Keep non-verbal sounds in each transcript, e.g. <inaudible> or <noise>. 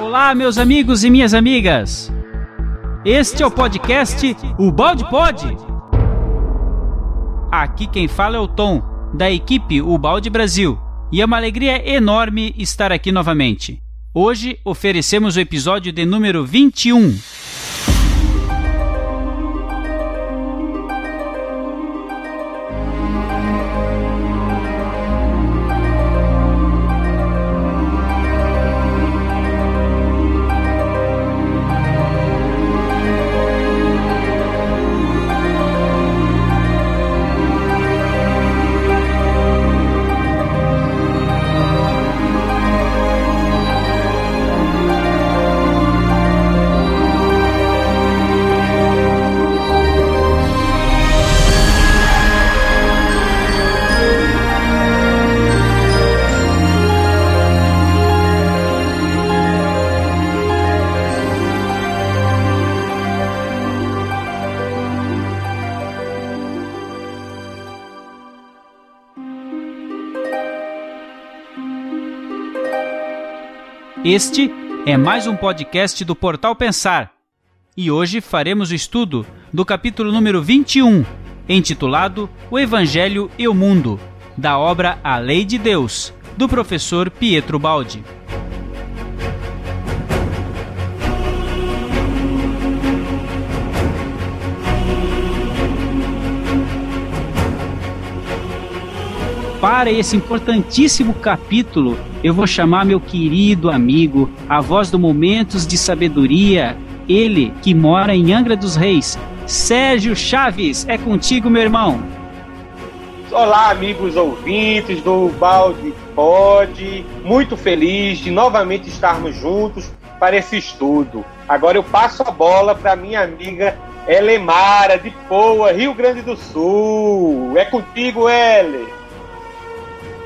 Olá, meus amigos e minhas amigas. Este é o podcast O Balde Pod. Aqui quem fala é o Tom, da equipe O Balde Brasil. E é uma alegria enorme estar aqui novamente. Hoje oferecemos o episódio de número 21. Este é mais um podcast do Portal Pensar. E hoje faremos o estudo do capítulo número 21, intitulado O Evangelho e o Mundo, da obra A Lei de Deus, do professor Pietro Baldi. Para esse importantíssimo capítulo, eu vou chamar meu querido amigo, a voz do Momentos de Sabedoria, ele que mora em Angra dos Reis, Sérgio Chaves. É contigo, meu irmão. Olá, amigos ouvintes do Balde Pod. Muito feliz de novamente estarmos juntos para esse estudo. Agora eu passo a bola para minha amiga Elemara de Poa, Rio Grande do Sul. É contigo, Ele.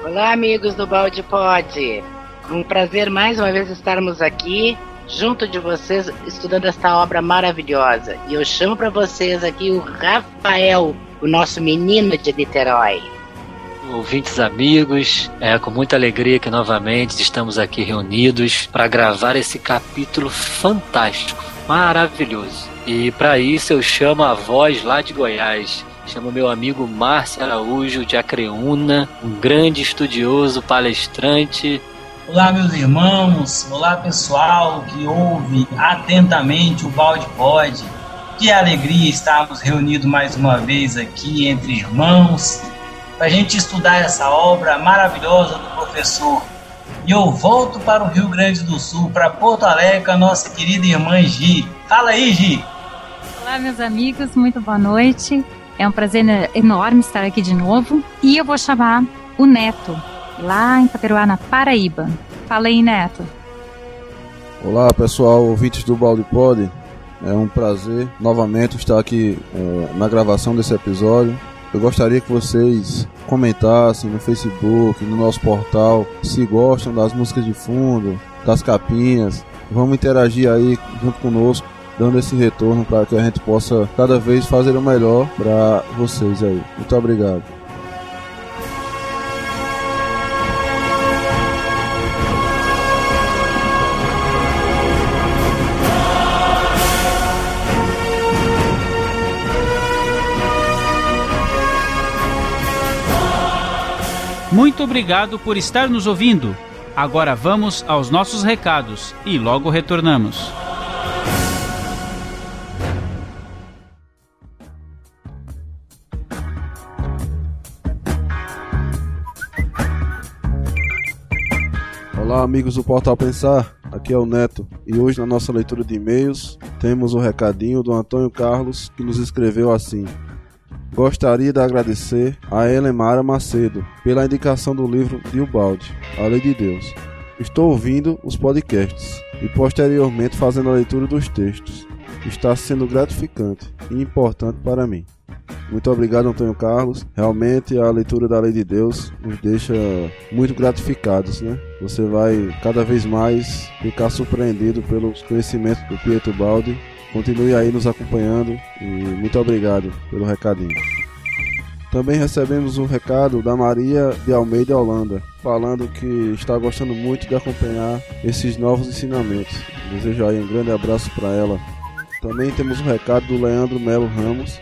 Olá, amigos do Balde Pod. Um prazer mais uma vez estarmos aqui junto de vocês estudando esta obra maravilhosa. E eu chamo para vocês aqui o Rafael, o nosso menino de Niterói. Ouvintes amigos, é com muita alegria que novamente estamos aqui reunidos para gravar esse capítulo fantástico, maravilhoso. E para isso eu chamo a voz lá de Goiás, Chamo meu amigo Márcio Araújo de Acreúna, um grande estudioso, palestrante. Olá, meus irmãos. Olá, pessoal que ouve atentamente o Balde Pod. Que alegria estarmos reunidos mais uma vez aqui entre irmãos para a gente estudar essa obra maravilhosa do professor. E eu volto para o Rio Grande do Sul, para Porto Alegre, com a nossa querida irmã Gi. Fala aí, Gi. Olá, meus amigos, muito boa noite. É um prazer enorme estar aqui de novo. E eu vou chamar o Neto, lá em Paperuá, na Paraíba. Fala aí, Neto. Olá, pessoal, ouvintes do Balde Pod. É um prazer novamente estar aqui é, na gravação desse episódio. Eu gostaria que vocês comentassem no Facebook, no nosso portal, se gostam das músicas de fundo, das capinhas. Vamos interagir aí junto conosco dando esse retorno para que a gente possa cada vez fazer o melhor para vocês aí. Muito obrigado. Muito obrigado por estar nos ouvindo. Agora vamos aos nossos recados e logo retornamos. Amigos do Portal Pensar. Aqui é o Neto e hoje na nossa leitura de e-mails temos o um recadinho do Antônio Carlos que nos escreveu assim: Gostaria de agradecer a Elemara Macedo pela indicação do livro de Ubaldi, A Lei de Deus. Estou ouvindo os podcasts e posteriormente fazendo a leitura dos textos. Está sendo gratificante e importante para mim. Muito obrigado, Antônio Carlos. Realmente a leitura da Lei de Deus nos deixa muito gratificados, né? Você vai cada vez mais ficar surpreendido pelos conhecimentos do Pietro Baldi. Continue aí nos acompanhando e muito obrigado pelo recadinho. Também recebemos um recado da Maria de Almeida Holanda, falando que está gostando muito de acompanhar esses novos ensinamentos. Desejo aí um grande abraço para ela. Também temos um recado do Leandro Melo Ramos,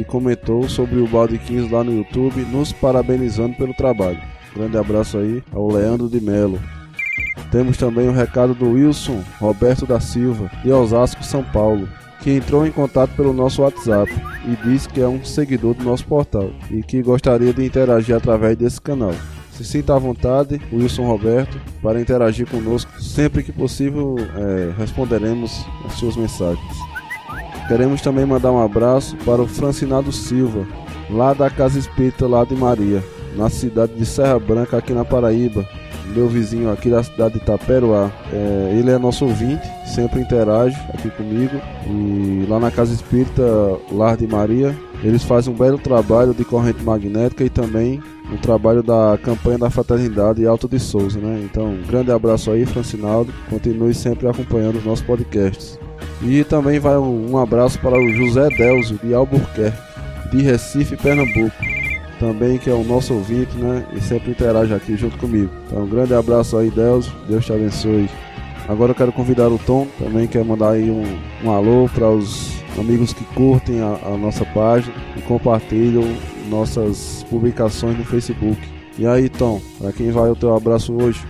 que comentou sobre o Balde 15 lá no YouTube, nos parabenizando pelo trabalho. Grande abraço aí ao Leandro de Melo. Temos também o um recado do Wilson Roberto da Silva, de Osasco, São Paulo, que entrou em contato pelo nosso WhatsApp e disse que é um seguidor do nosso portal e que gostaria de interagir através desse canal. Se sinta à vontade, Wilson Roberto, para interagir conosco. Sempre que possível, é, responderemos as suas mensagens. Queremos também mandar um abraço para o Francinado Silva, lá da Casa Espírita lá de Maria, na cidade de Serra Branca, aqui na Paraíba, meu vizinho aqui da cidade de Itaperuá. É, ele é nosso ouvinte, sempre interage aqui comigo. E lá na Casa Espírita Lar de Maria, eles fazem um belo trabalho de corrente magnética e também o um trabalho da campanha da fraternidade Alto de Souza, né? Então, um grande abraço aí, Francinaldo. Continue sempre acompanhando os nossos podcasts. E também vai um, abraço para o José Delzo de Albuquerque, de Recife, Pernambuco também, que é o nosso ouvinte, né? E sempre interage aqui junto comigo. Então, um grande abraço aí, Deus. Deus te abençoe. Agora eu quero convidar o Tom, também quer mandar aí um, um alô para os amigos que curtem a, a, nossa página e compartilham nossas publicações no Facebook. E aí, Tom, para quem vai o teu abraço hoje?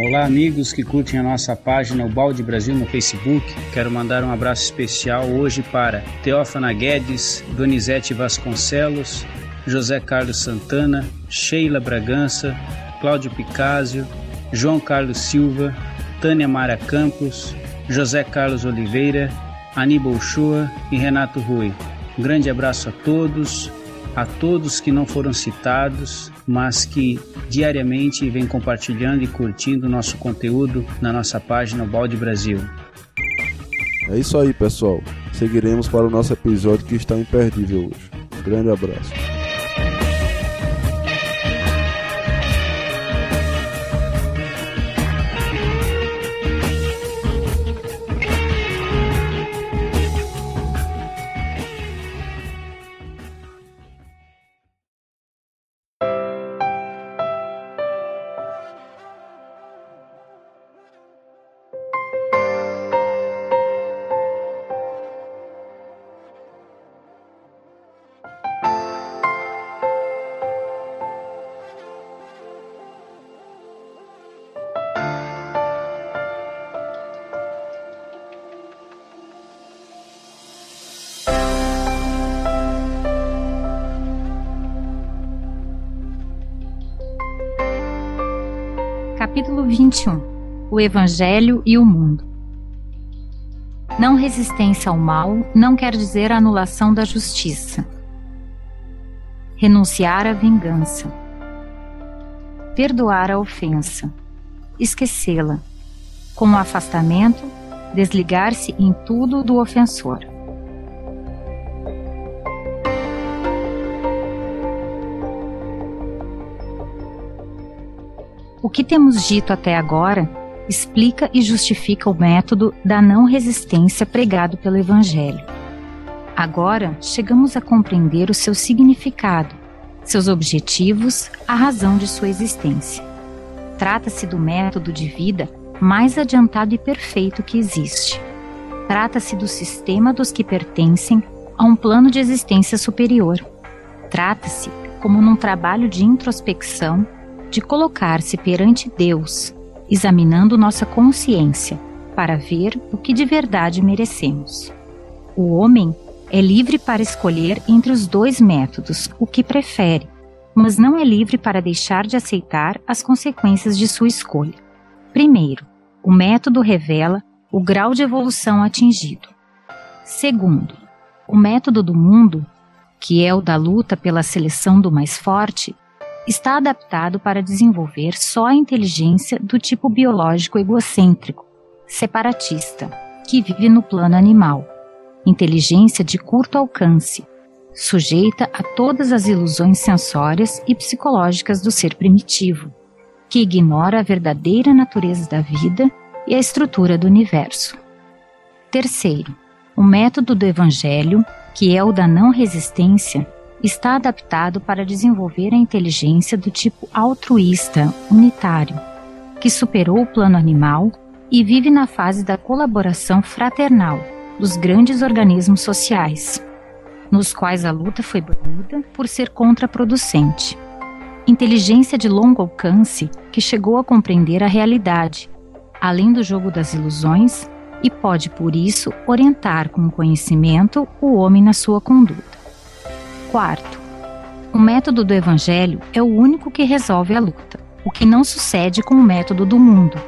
Olá, amigos que curtem a nossa página O Balde Brasil no Facebook. Quero mandar um abraço especial hoje para Teófana Guedes, Donizete Vasconcelos, José Carlos Santana, Sheila Bragança, Cláudio Picásio, João Carlos Silva, Tânia Mara Campos, José Carlos Oliveira, Aníbal Shoa e Renato Rui. Um grande abraço a todos, a todos que não foram citados, mas que diariamente vêm compartilhando e curtindo o nosso conteúdo na nossa página Balde Brasil. É isso aí, pessoal. Seguiremos para o nosso episódio que está imperdível hoje. Um grande abraço. 21 O Evangelho e o Mundo Não resistência ao mal não quer dizer anulação da justiça. Renunciar à vingança. Perdoar a ofensa. Esquecê-la. Com o afastamento, desligar-se em tudo do ofensor. O que temos dito até agora explica e justifica o método da não resistência pregado pelo Evangelho. Agora chegamos a compreender o seu significado, seus objetivos, a razão de sua existência. Trata-se do método de vida mais adiantado e perfeito que existe. Trata-se do sistema dos que pertencem a um plano de existência superior. Trata-se, como num trabalho de introspecção, de colocar-se perante Deus, examinando nossa consciência para ver o que de verdade merecemos. O homem é livre para escolher entre os dois métodos o que prefere, mas não é livre para deixar de aceitar as consequências de sua escolha. Primeiro, o método revela o grau de evolução atingido. Segundo, o método do mundo, que é o da luta pela seleção do mais forte, está adaptado para desenvolver só a inteligência do tipo biológico egocêntrico, separatista, que vive no plano animal, inteligência de curto alcance, sujeita a todas as ilusões sensórias e psicológicas do ser primitivo, que ignora a verdadeira natureza da vida e a estrutura do universo. Terceiro, o método do Evangelho, que é o da não resistência, está adaptado para desenvolver a inteligência do tipo altruísta, unitário, que superou o plano animal e vive na fase da colaboração fraternal dos grandes organismos sociais, nos quais a luta foi banida por ser contraproducente. Inteligência de longo alcance que chegou a compreender a realidade, além do jogo das ilusões, e pode, por isso, orientar com conhecimento o homem na sua conduta. Quarto, o método do Evangelho é o único que resolve a luta, o que não sucede com o método do mundo,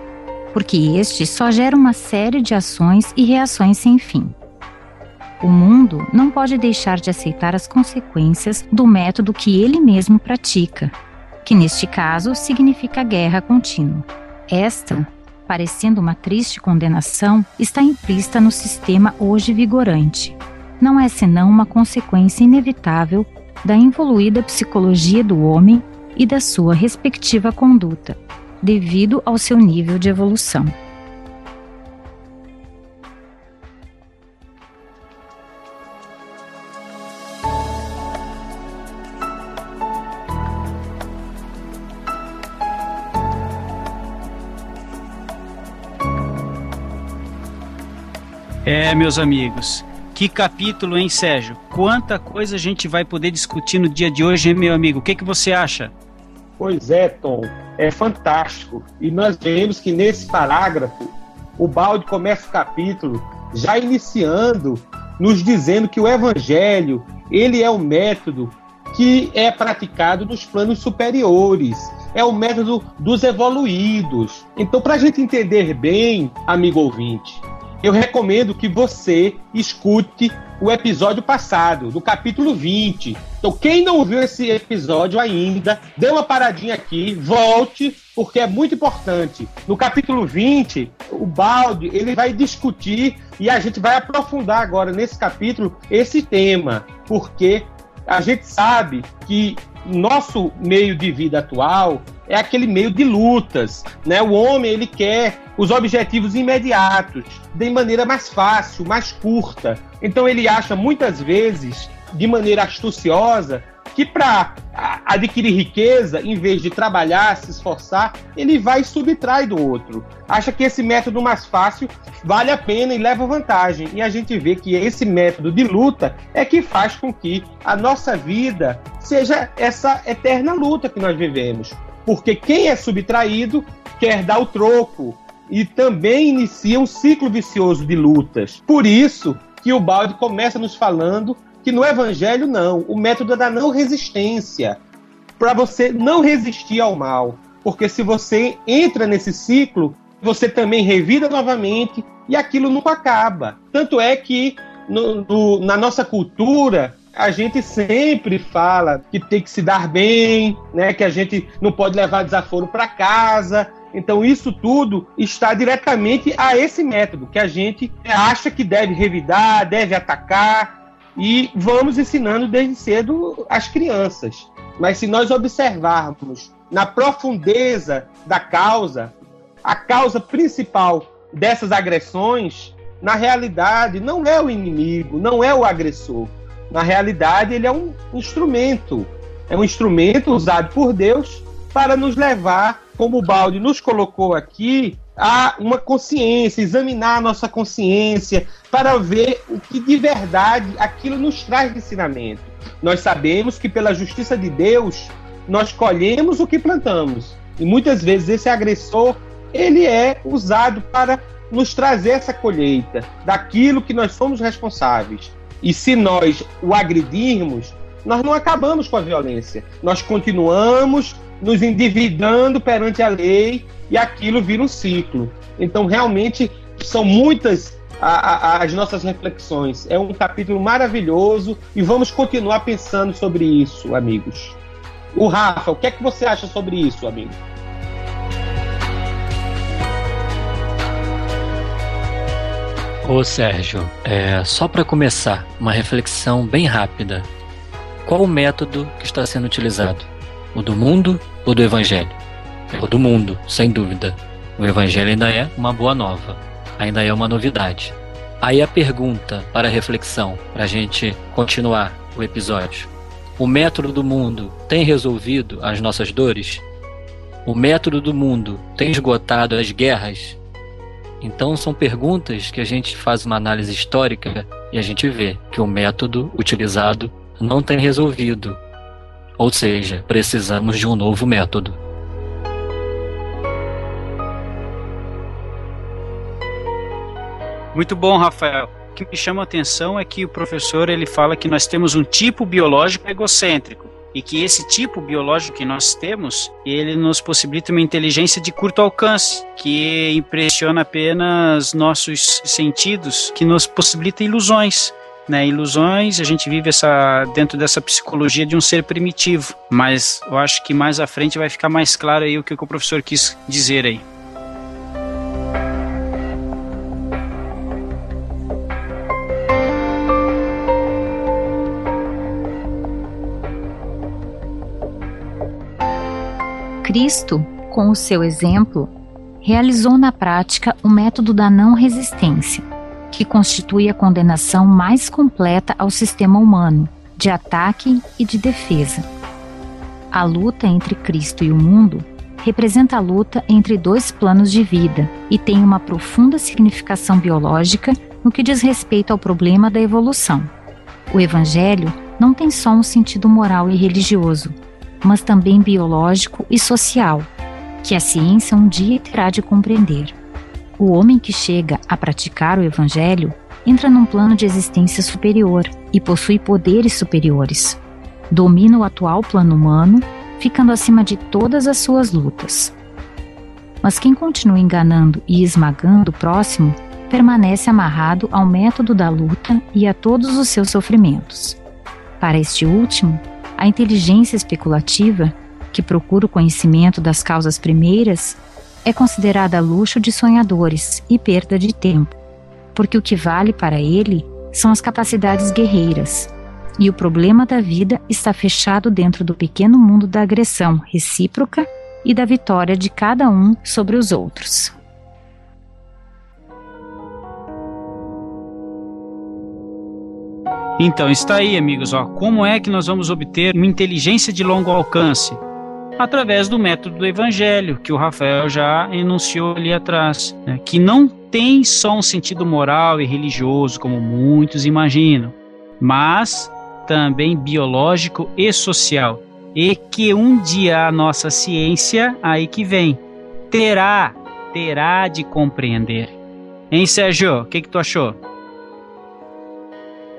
porque este só gera uma série de ações e reações sem fim. O mundo não pode deixar de aceitar as consequências do método que ele mesmo pratica, que neste caso significa guerra contínua. Esta, parecendo uma triste condenação, está implícita no sistema hoje vigorante, não é senão uma consequência inevitável da evoluída psicologia do homem e da sua respectiva conduta, devido ao seu nível de evolução. É, meus amigos, que capítulo, hein, Sérgio? Quanta coisa a gente vai poder discutir no dia de hoje, hein, meu amigo? O que, que você acha? Pois é, Tom, é fantástico. E nós vemos que nesse parágrafo, o Balde começa o capítulo já iniciando, nos dizendo que o Evangelho, ele é o método que é praticado nos planos superiores. É o método dos evoluídos. Então, para a gente entender bem, amigo ouvinte, eu recomendo que você escute o episódio passado, do capítulo 20. Então, quem não viu esse episódio ainda, dê uma paradinha aqui, volte, porque é muito importante. No capítulo 20, o Balde ele vai discutir e a gente vai aprofundar agora nesse capítulo esse tema, porque a gente sabe que nosso meio de vida atual é aquele meio de lutas, né? O homem ele quer os objetivos imediatos, de maneira mais fácil, mais curta. Então ele acha muitas vezes, de maneira astuciosa, que para adquirir riqueza, em vez de trabalhar, se esforçar, ele vai e subtrai do outro. Acha que esse método mais fácil vale a pena e leva vantagem. E a gente vê que esse método de luta é que faz com que a nossa vida seja essa eterna luta que nós vivemos. Porque quem é subtraído quer dar o troco e também inicia um ciclo vicioso de lutas. Por isso que o Balde começa nos falando que no evangelho não, o método é da não resistência, para você não resistir ao mal, porque se você entra nesse ciclo, você também revida novamente e aquilo nunca acaba. Tanto é que no, no, na nossa cultura a gente sempre fala que tem que se dar bem, né? Que a gente não pode levar desaforo para casa. Então isso tudo está diretamente a esse método que a gente acha que deve revidar, deve atacar, e vamos ensinando desde cedo as crianças. Mas se nós observarmos na profundeza da causa, a causa principal dessas agressões, na realidade, não é o inimigo, não é o agressor. Na realidade, ele é um instrumento. É um instrumento usado por Deus para nos levar, como o Balde nos colocou aqui, a uma consciência, examinar a nossa consciência, para ver o que de verdade aquilo nos traz de ensinamento. Nós sabemos que pela justiça de Deus, nós colhemos o que plantamos. E muitas vezes esse agressor, ele é usado para nos trazer essa colheita daquilo que nós somos responsáveis. E se nós o agredirmos, nós não acabamos com a violência. Nós continuamos nos endividando perante a lei e aquilo vira um ciclo. Então, realmente, são muitas a, a, as nossas reflexões. É um capítulo maravilhoso e vamos continuar pensando sobre isso, amigos. O Rafa, o que é que você acha sobre isso, amigo? Ô Sérgio, é, só para começar, uma reflexão bem rápida. Qual o método que está sendo utilizado? O do mundo ou do evangelho? O do mundo, sem dúvida. O evangelho ainda é uma boa nova, ainda é uma novidade. Aí a pergunta para a reflexão, para a gente continuar o episódio. O método do mundo tem resolvido as nossas dores? O método do mundo tem esgotado as guerras? Então são perguntas que a gente faz uma análise histórica e a gente vê que o método utilizado não tem resolvido. Ou seja, precisamos de um novo método. Muito bom, Rafael. O que me chama a atenção é que o professor ele fala que nós temos um tipo biológico egocêntrico e que esse tipo biológico que nós temos, ele nos possibilita uma inteligência de curto alcance, que impressiona apenas nossos sentidos, que nos possibilita ilusões. Né, ilusões, a gente vive essa dentro dessa psicologia de um ser primitivo, mas eu acho que mais à frente vai ficar mais claro aí o que o professor quis dizer aí. Cristo, com o seu exemplo, realizou na prática o método da não resistência, que constitui a condenação mais completa ao sistema humano, de ataque e de defesa. A luta entre Cristo e o mundo representa a luta entre dois planos de vida e tem uma profunda significação biológica no que diz respeito ao problema da evolução. O Evangelho não tem só um sentido moral e religioso, mas também biológico e social, que a ciência um dia terá de compreender. O homem que chega a praticar o Evangelho entra num plano de existência superior e possui poderes superiores. Domina o atual plano humano, ficando acima de todas as suas lutas. Mas quem continua enganando e esmagando o próximo permanece amarrado ao método da luta e a todos os seus sofrimentos. Para este último, a inteligência especulativa, que procura o conhecimento das causas primeiras, é considerada luxo de sonhadores e perda de tempo, porque o que vale para ele são as capacidades guerreiras, e o problema da vida está fechado dentro do pequeno mundo da agressão recíproca e da vitória de cada um sobre os outros. Então está aí, amigos, ó, como é que nós vamos obter uma inteligência de longo alcance? Através do método do evangelho, que o Rafael já enunciou ali atrás, né, que não tem só um sentido moral e religioso, como muitos imaginam, mas também biológico e social. E que um dia a nossa ciência, aí que vem, terá, terá de compreender. Hein, Sérgio? O que, que tu achou?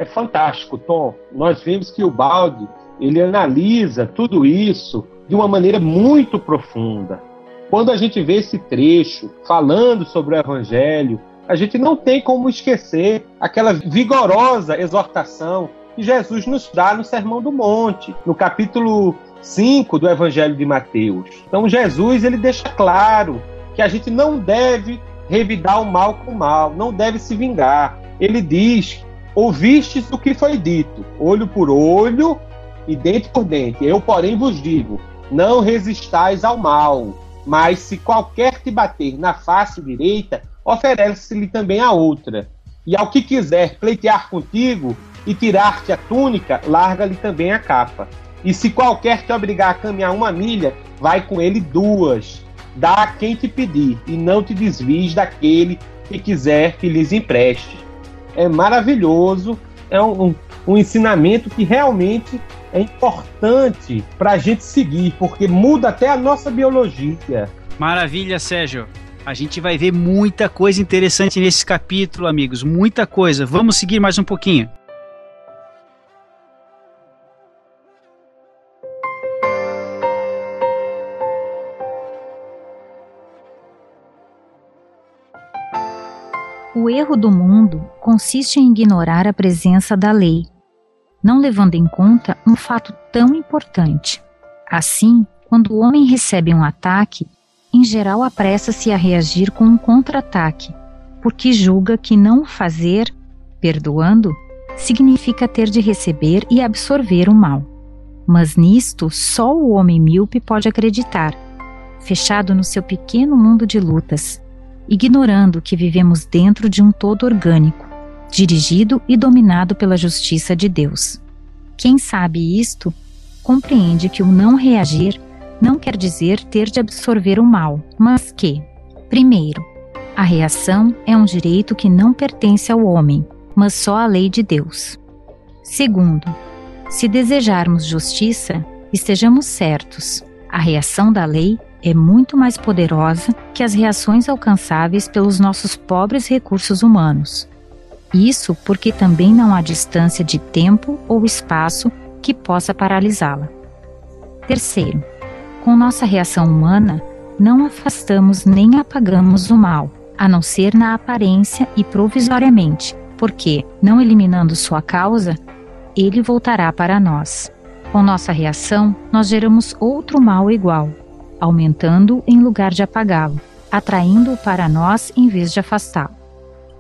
É fantástico, Tom. Nós vimos que o Balde ele analisa tudo isso de uma maneira muito profunda. Quando a gente vê esse trecho falando sobre o Evangelho, a gente não tem como esquecer aquela vigorosa exortação que Jesus nos dá no Sermão do Monte, no capítulo 5 do Evangelho de Mateus. Então Jesus ele deixa claro que a gente não deve revidar o mal com o mal, não deve se vingar. Ele diz Ouvistes o que foi dito, olho por olho e dente por dente. Eu, porém, vos digo: não resistais ao mal, mas se qualquer te bater na face direita, oferece-lhe também a outra. E ao que quiser pleitear contigo e tirar-te a túnica, larga-lhe também a capa. E se qualquer te obrigar a caminhar uma milha, vai com ele duas. Dá a quem te pedir, e não te desvies daquele que quiser que lhes empreste é maravilhoso, é um, um, um ensinamento que realmente é importante para a gente seguir, porque muda até a nossa biologia. Maravilha, Sérgio. A gente vai ver muita coisa interessante nesse capítulo, amigos. Muita coisa. Vamos seguir mais um pouquinho. O erro do mundo consiste em ignorar a presença da lei, não levando em conta um fato tão importante. Assim, quando o homem recebe um ataque, em geral apressa-se a reagir com um contra-ataque, porque julga que não fazer, perdoando, significa ter de receber e absorver o mal. Mas nisto só o homem míope pode acreditar, fechado no seu pequeno mundo de lutas, ignorando que vivemos dentro de um todo orgânico, dirigido e dominado pela justiça de Deus. Quem sabe isto compreende que o não reagir não quer dizer ter de absorver o mal, mas que, primeiro, a reação é um direito que não pertence ao homem, mas só à lei de Deus. Segundo, se desejarmos justiça, estejamos certos, a reação da lei é muito mais poderosa que as reações alcançáveis pelos nossos pobres recursos humanos. Isso porque também não há distância de tempo ou espaço que possa paralisá-la. Terceiro, com nossa reação humana, não afastamos nem apagamos o mal, a não ser na aparência e provisoriamente, porque, não eliminando sua causa, ele voltará para nós. Com nossa reação, nós geramos outro mal igual, aumentando em lugar de apagá-lo, atraindo-o para nós em vez de afastá-lo.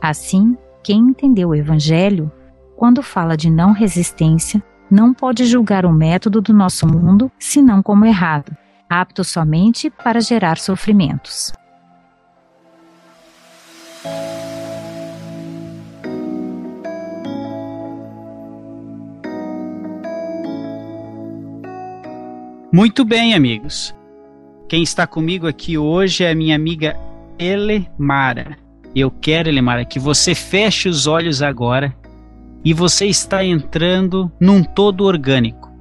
Assim, quem entendeu o Evangelho, quando fala de não resistência, não pode julgar o método do nosso mundo senão como errado, apto somente para gerar sofrimentos. Muito bem, amigos. Quem está comigo aqui hoje é a minha amiga Elemara. Eu quero, Elemara, que você feche os olhos agora e você está entrando num todo orgânico.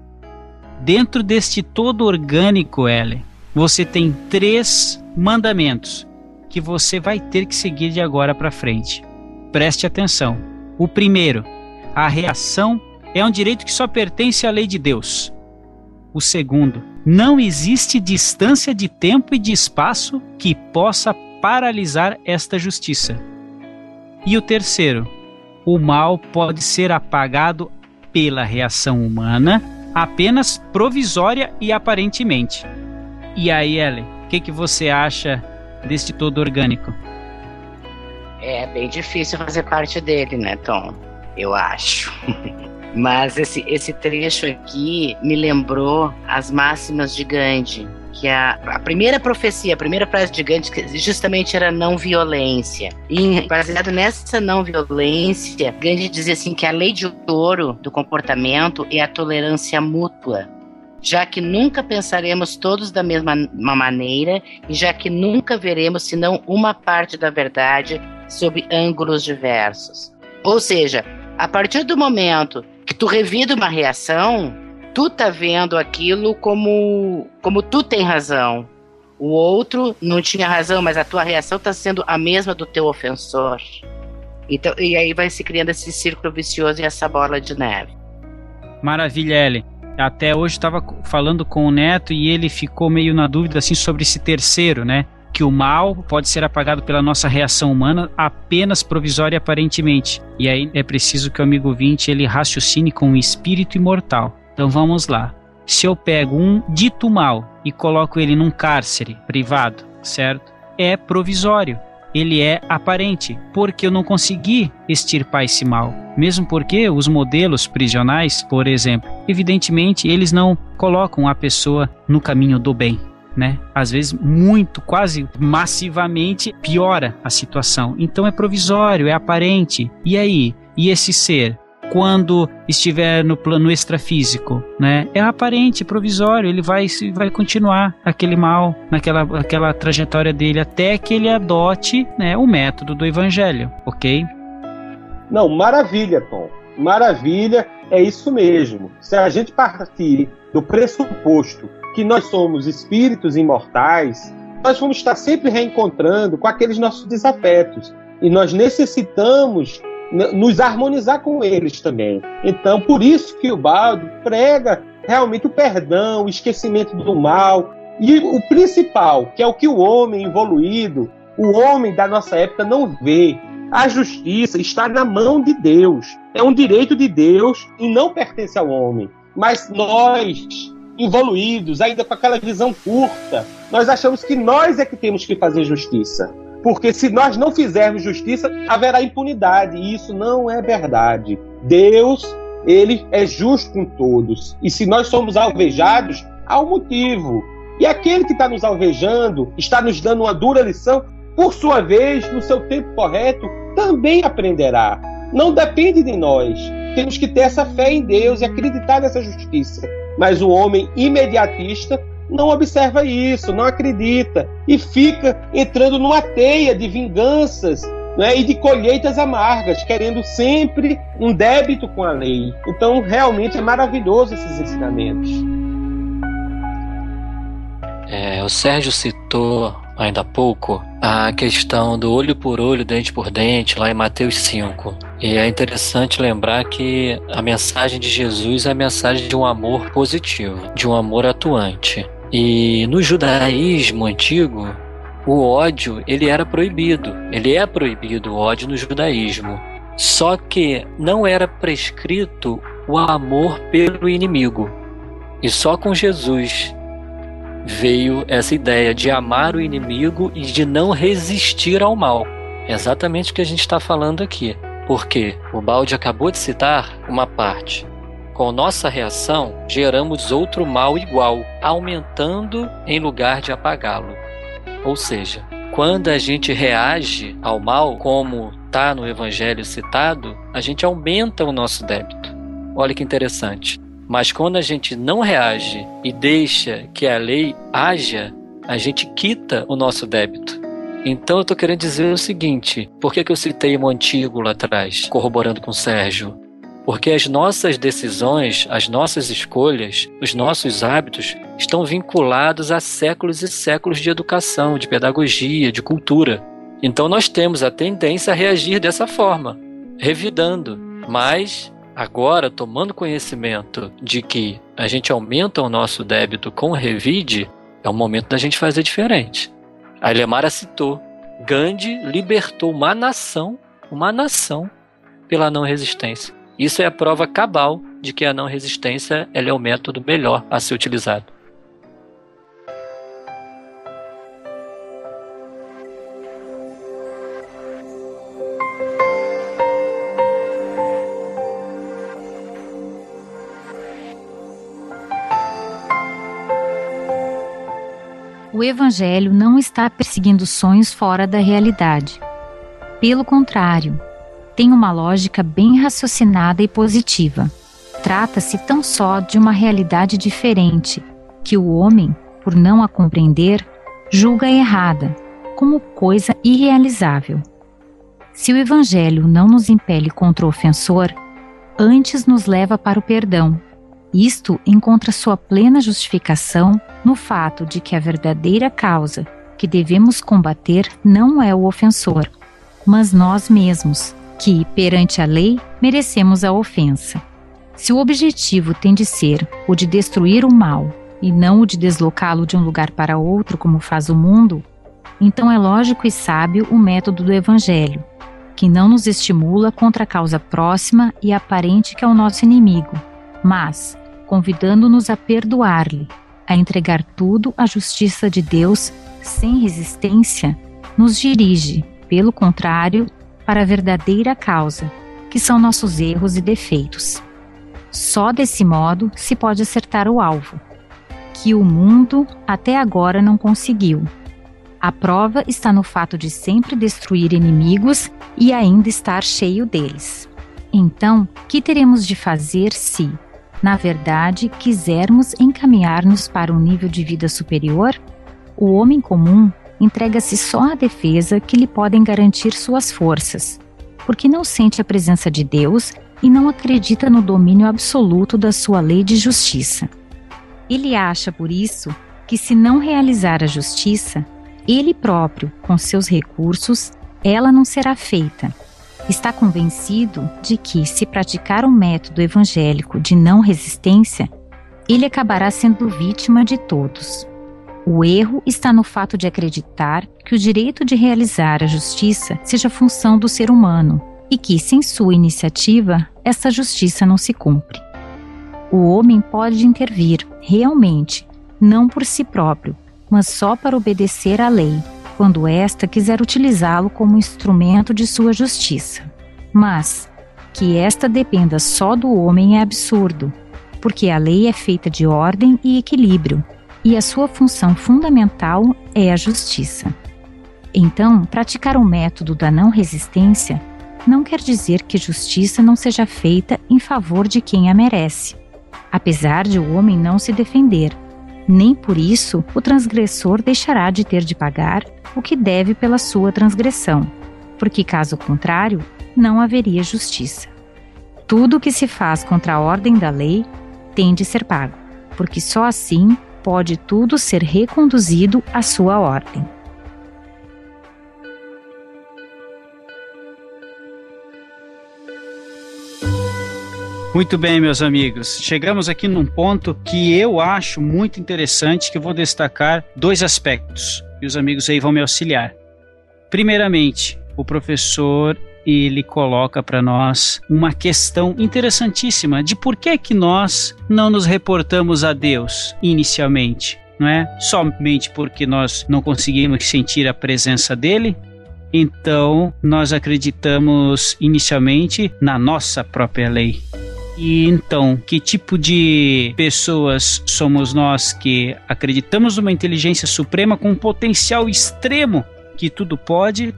Dentro deste todo orgânico, Ellen, você tem três mandamentos que você vai ter que seguir de agora para frente. Preste atenção. O primeiro, a reação é um direito que só pertence à lei de Deus. O segundo, não existe distância de tempo e de espaço que possa paralisar esta justiça. E o terceiro, o mal pode ser apagado pela reação humana apenas provisória e aparentemente. E aí, Ellen, o que, que você acha deste todo orgânico? É bem difícil fazer parte dele, né, Tom? Eu acho. <laughs> Mas esse, esse trecho aqui me lembrou as máximas de Gandhi, que a, a primeira profecia, a primeira frase de Gandhi justamente era não violência. E baseado nessa não violência, Gandhi dizia assim que a lei de ouro do comportamento é a tolerância mútua. Já que nunca pensaremos todos da mesma maneira e já que nunca veremos senão uma parte da verdade sob ângulos diversos. Ou seja, a partir do momento que tu revida uma reação, tu tá vendo aquilo como como tu tem razão. O outro não tinha razão, mas a tua reação tá sendo a mesma do teu ofensor. Então, e aí vai se criando esse círculo vicioso e essa bola de neve. Maravilha, Ellen. Até hoje estava falando com o Neto e ele ficou meio na dúvida assim sobre esse terceiro, né? Que o mal pode ser apagado pela nossa reação humana apenas provisória aparentemente. E aí é preciso que o amigo 20 ele raciocine com o espírito imortal. Então vamos lá. Se eu pego um dito mal e coloco ele num cárcere privado, certo? É provisório. Ele é aparente, porque eu não consegui extirpar esse mal. Mesmo porque os modelos prisionais, por exemplo, evidentemente eles não colocam a pessoa no caminho do bem. Né? Às vezes muito, quase massivamente piora a situação. Então é provisório, é aparente. E aí? E esse ser quando estiver no plano extrafísico, né? É aparente, provisório, ele vai vai continuar aquele mal naquela aquela trajetória dele até que ele adote, né, o método do evangelho, OK? Não, maravilha, Tom. Maravilha, é isso mesmo. Se a gente partir do pressuposto que nós somos espíritos imortais, nós vamos estar sempre reencontrando com aqueles nossos desafetos. E nós necessitamos nos harmonizar com eles também. Então, por isso que o Balde prega realmente o perdão, o esquecimento do mal. E o principal, que é o que o homem evoluído, o homem da nossa época não vê. A justiça está na mão de Deus. É um direito de Deus e não pertence ao homem. Mas nós, evoluídos, ainda com aquela visão curta, nós achamos que nós é que temos que fazer justiça. Porque se nós não fizermos justiça, haverá impunidade. E isso não é verdade. Deus, ele é justo com todos. E se nós somos alvejados, há um motivo. E aquele que está nos alvejando, está nos dando uma dura lição, por sua vez, no seu tempo correto, também aprenderá. Não depende de nós. Temos que ter essa fé em Deus e acreditar nessa justiça. Mas o homem imediatista não observa isso, não acredita e fica entrando numa teia de vinganças né, e de colheitas amargas, querendo sempre um débito com a lei. Então, realmente é maravilhoso esses ensinamentos. É, o Sérgio citou ainda há pouco a questão do olho por olho, dente por dente, lá em Mateus 5. E é interessante lembrar que a mensagem de Jesus é a mensagem de um amor positivo, de um amor atuante. E no judaísmo antigo, o ódio ele era proibido. Ele é proibido o ódio no judaísmo. Só que não era prescrito o amor pelo inimigo. E só com Jesus veio essa ideia de amar o inimigo e de não resistir ao mal. É exatamente o que a gente está falando aqui. Porque o Balde acabou de citar uma parte. Com nossa reação, geramos outro mal igual, aumentando em lugar de apagá-lo. Ou seja, quando a gente reage ao mal, como está no Evangelho citado, a gente aumenta o nosso débito. Olha que interessante. Mas quando a gente não reage e deixa que a lei haja, a gente quita o nosso débito. Então eu estou querendo dizer o seguinte: por que, que eu citei o antigo lá atrás, corroborando com o Sérgio? Porque as nossas decisões, as nossas escolhas, os nossos hábitos estão vinculados a séculos e séculos de educação, de pedagogia, de cultura. Então nós temos a tendência a reagir dessa forma, revidando. Mas agora, tomando conhecimento de que a gente aumenta o nosso débito com revide, é o momento da gente fazer diferente. A Lemara citou: Gandhi libertou uma nação, uma nação, pela não resistência. Isso é a prova cabal de que a não resistência é o método melhor a ser utilizado. O Evangelho não está perseguindo sonhos fora da realidade. Pelo contrário, tem uma lógica bem raciocinada e positiva. Trata-se tão só de uma realidade diferente que o homem, por não a compreender, julga errada, como coisa irrealizável. Se o Evangelho não nos impele contra o ofensor, antes nos leva para o perdão. Isto encontra sua plena justificação no fato de que a verdadeira causa que devemos combater não é o ofensor, mas nós mesmos, que, perante a lei, merecemos a ofensa. Se o objetivo tem de ser o de destruir o mal e não o de deslocá-lo de um lugar para outro, como faz o mundo, então é lógico e sábio o método do Evangelho, que não nos estimula contra a causa próxima e aparente que é o nosso inimigo, mas, convidando-nos a perdoar-lhe, a entregar tudo à justiça de Deus sem resistência, nos dirige, pelo contrário, para a verdadeira causa, que são nossos erros e defeitos. Só desse modo se pode acertar o alvo, que o mundo até agora não conseguiu. A prova está no fato de sempre destruir inimigos e ainda estar cheio deles. Então, que teremos de fazer se, na verdade, quisermos encaminhar-nos para um nível de vida superior? O homem comum entrega-se só à defesa que lhe podem garantir suas forças, porque não sente a presença de Deus e não acredita no domínio absoluto da sua lei de justiça. Ele acha, por isso, que se não realizar a justiça, ele próprio, com seus recursos, ela não será feita. Está convencido de que, se praticar um método evangélico de não resistência, ele acabará sendo vítima de todos. O erro está no fato de acreditar que o direito de realizar a justiça seja função do ser humano e que, sem sua iniciativa, essa justiça não se cumpre. O homem pode intervir, realmente, não por si próprio, mas só para obedecer à lei, quando esta quiser utilizá-lo como instrumento de sua justiça. Mas que esta dependa só do homem é absurdo, porque a lei é feita de ordem e equilíbrio e a sua função fundamental é a justiça. Então, praticar o método da não resistência não quer dizer que justiça não seja feita em favor de quem a merece. apesar de o homem não se defender. Nem por isso o transgressor deixará de ter de pagar o que deve pela sua transgressão, porque caso contrário, não haveria justiça. Tudo o que se faz contra a ordem da lei tem de ser pago, porque só assim pode tudo ser reconduzido à sua ordem. Muito bem, meus amigos. Chegamos aqui num ponto que eu acho muito interessante, que eu vou destacar dois aspectos. E os amigos aí vão me auxiliar. Primeiramente, o professor ele coloca para nós uma questão interessantíssima de por que que nós não nos reportamos a Deus inicialmente, não é? Somente porque nós não conseguimos sentir a presença dele, então nós acreditamos inicialmente na nossa própria lei. E então, que tipo de pessoas somos nós que acreditamos numa inteligência suprema com um potencial extremo que tudo pode,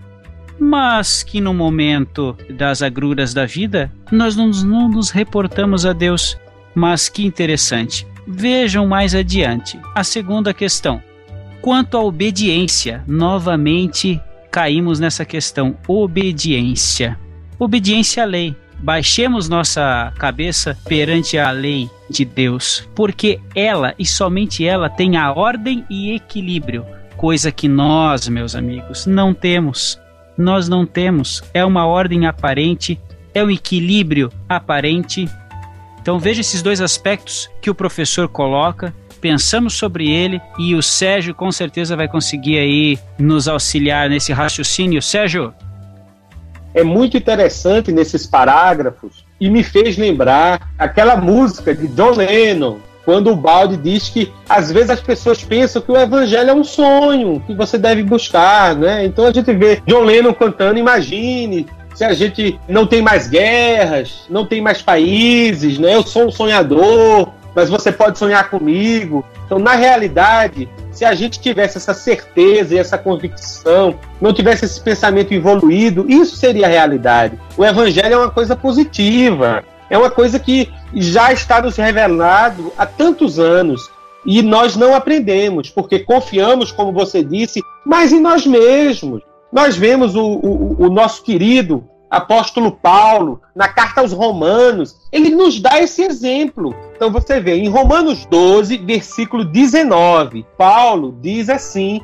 mas que no momento das agruras da vida nós não, não nos reportamos a Deus. Mas que interessante. Vejam mais adiante. A segunda questão. Quanto à obediência, novamente caímos nessa questão. Obediência. Obediência à lei baixemos nossa cabeça perante a lei de Deus, porque ela e somente ela tem a ordem e equilíbrio, coisa que nós, meus amigos, não temos. Nós não temos. É uma ordem aparente, é um equilíbrio aparente. Então veja esses dois aspectos que o professor coloca pensamos sobre ele e o Sérgio com certeza vai conseguir aí nos auxiliar nesse raciocínio. Sérgio, é muito interessante nesses parágrafos e me fez lembrar aquela música de John Lennon, quando o Balde diz que às vezes as pessoas pensam que o evangelho é um sonho que você deve buscar, né? Então a gente vê John Lennon cantando, imagine se a gente não tem mais guerras, não tem mais países, né? Eu sou um sonhador, mas você pode sonhar comigo. Então, na realidade, se a gente tivesse essa certeza e essa convicção, não tivesse esse pensamento evoluído, isso seria a realidade. O evangelho é uma coisa positiva, é uma coisa que já está nos revelado há tantos anos. E nós não aprendemos, porque confiamos, como você disse, mas em nós mesmos. Nós vemos o, o, o nosso querido apóstolo Paulo, na carta aos Romanos, ele nos dá esse exemplo. Então você vê, em Romanos 12, versículo 19, Paulo diz assim: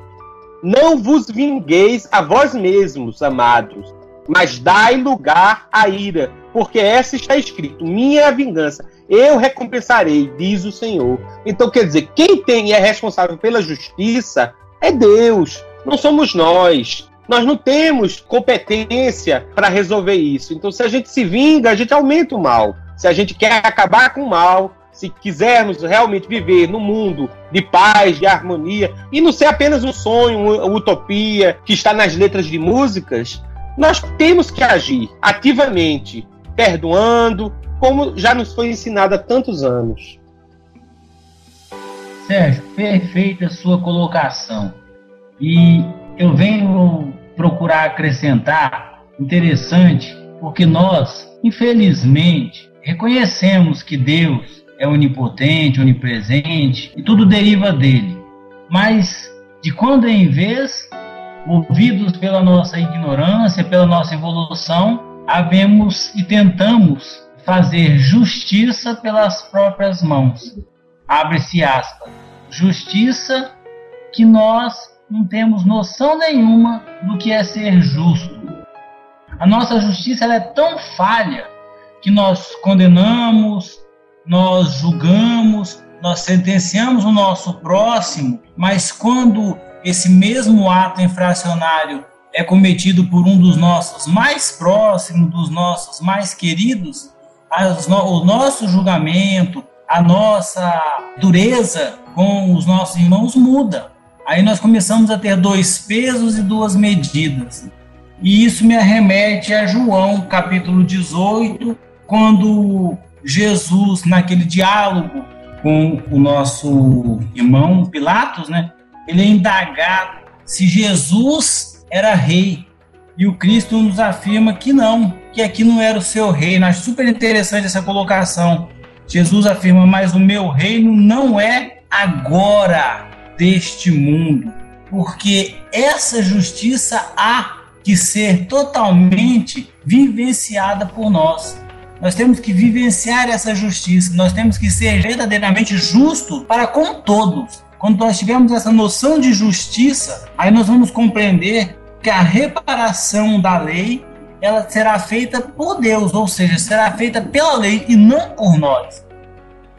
Não vos vingueis a vós mesmos, amados, mas dai lugar à ira, porque essa está escrito: Minha é a vingança, eu recompensarei, diz o Senhor. Então quer dizer, quem tem e é responsável pela justiça é Deus, não somos nós. Nós não temos competência para resolver isso. Então, se a gente se vinga, a gente aumenta o mal. Se a gente quer acabar com o mal, se quisermos realmente viver num mundo de paz, de harmonia, e não ser apenas um sonho, uma utopia que está nas letras de músicas, nós temos que agir ativamente, perdoando, como já nos foi ensinado há tantos anos. Sérgio, perfeita sua colocação. E eu venho procurar acrescentar interessante, porque nós, infelizmente, reconhecemos que Deus é onipotente, onipresente e tudo deriva dele. Mas de quando em vez, movidos pela nossa ignorância, pela nossa evolução, havemos e tentamos fazer justiça pelas próprias mãos. Abre-se aspas. Justiça que nós não temos noção nenhuma do que é ser justo. A nossa justiça é tão falha que nós condenamos, nós julgamos, nós sentenciamos o nosso próximo, mas quando esse mesmo ato infracionário é cometido por um dos nossos mais próximos, dos nossos mais queridos, o nosso julgamento, a nossa dureza com os nossos irmãos muda. Aí nós começamos a ter dois pesos e duas medidas. E isso me arremete a João, capítulo 18, quando Jesus, naquele diálogo com o nosso irmão Pilatos, né, ele é indagado se Jesus era rei. E o Cristo nos afirma que não, que aqui não era o seu rei. Acho super interessante essa colocação. Jesus afirma: Mas o meu reino não é agora deste mundo, porque essa justiça há que ser totalmente vivenciada por nós. Nós temos que vivenciar essa justiça, nós temos que ser verdadeiramente justos para com todos. Quando nós tivermos essa noção de justiça, aí nós vamos compreender que a reparação da lei ela será feita por Deus, ou seja, será feita pela lei e não por nós.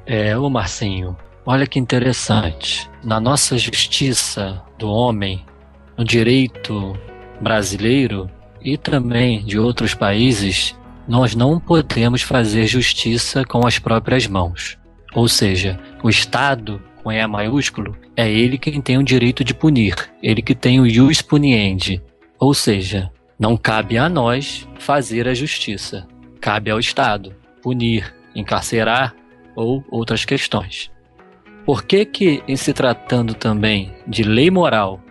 É, o Marcinho, olha que interessante. Na nossa justiça do homem, no direito brasileiro e também de outros países, nós não podemos fazer justiça com as próprias mãos. Ou seja, o Estado, com E maiúsculo, é ele quem tem o direito de punir, ele que tem o jus puniendi. Ou seja, não cabe a nós fazer a justiça. Cabe ao Estado punir, encarcerar ou outras questões. Por que que, em se tratando também de lei moral,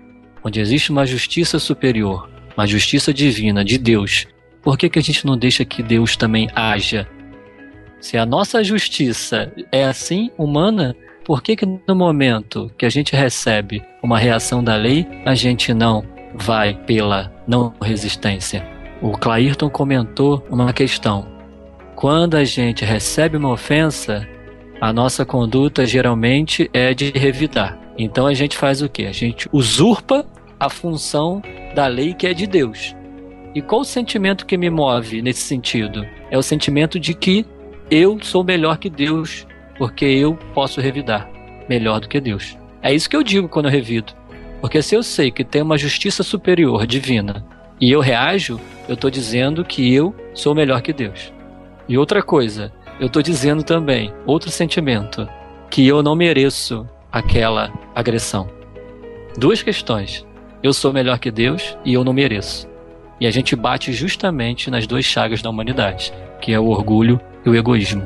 onde existe uma justiça superior, uma justiça divina de Deus, por que que a gente não deixa que Deus também haja? Se a nossa justiça é assim, humana, por que que no momento que a gente recebe uma reação da lei, a gente não vai pela não resistência. O Clairton comentou uma questão. Quando a gente recebe uma ofensa, a nossa conduta geralmente é de revidar. Então a gente faz o que? A gente usurpa a função da lei que é de Deus. E qual o sentimento que me move nesse sentido? É o sentimento de que eu sou melhor que Deus, porque eu posso revidar melhor do que Deus. É isso que eu digo quando eu revido. Porque se eu sei que tem uma justiça superior, divina, e eu reajo, eu estou dizendo que eu sou melhor que Deus. E outra coisa, eu estou dizendo também, outro sentimento, que eu não mereço aquela agressão. Duas questões. Eu sou melhor que Deus e eu não mereço. E a gente bate justamente nas duas chagas da humanidade, que é o orgulho e o egoísmo.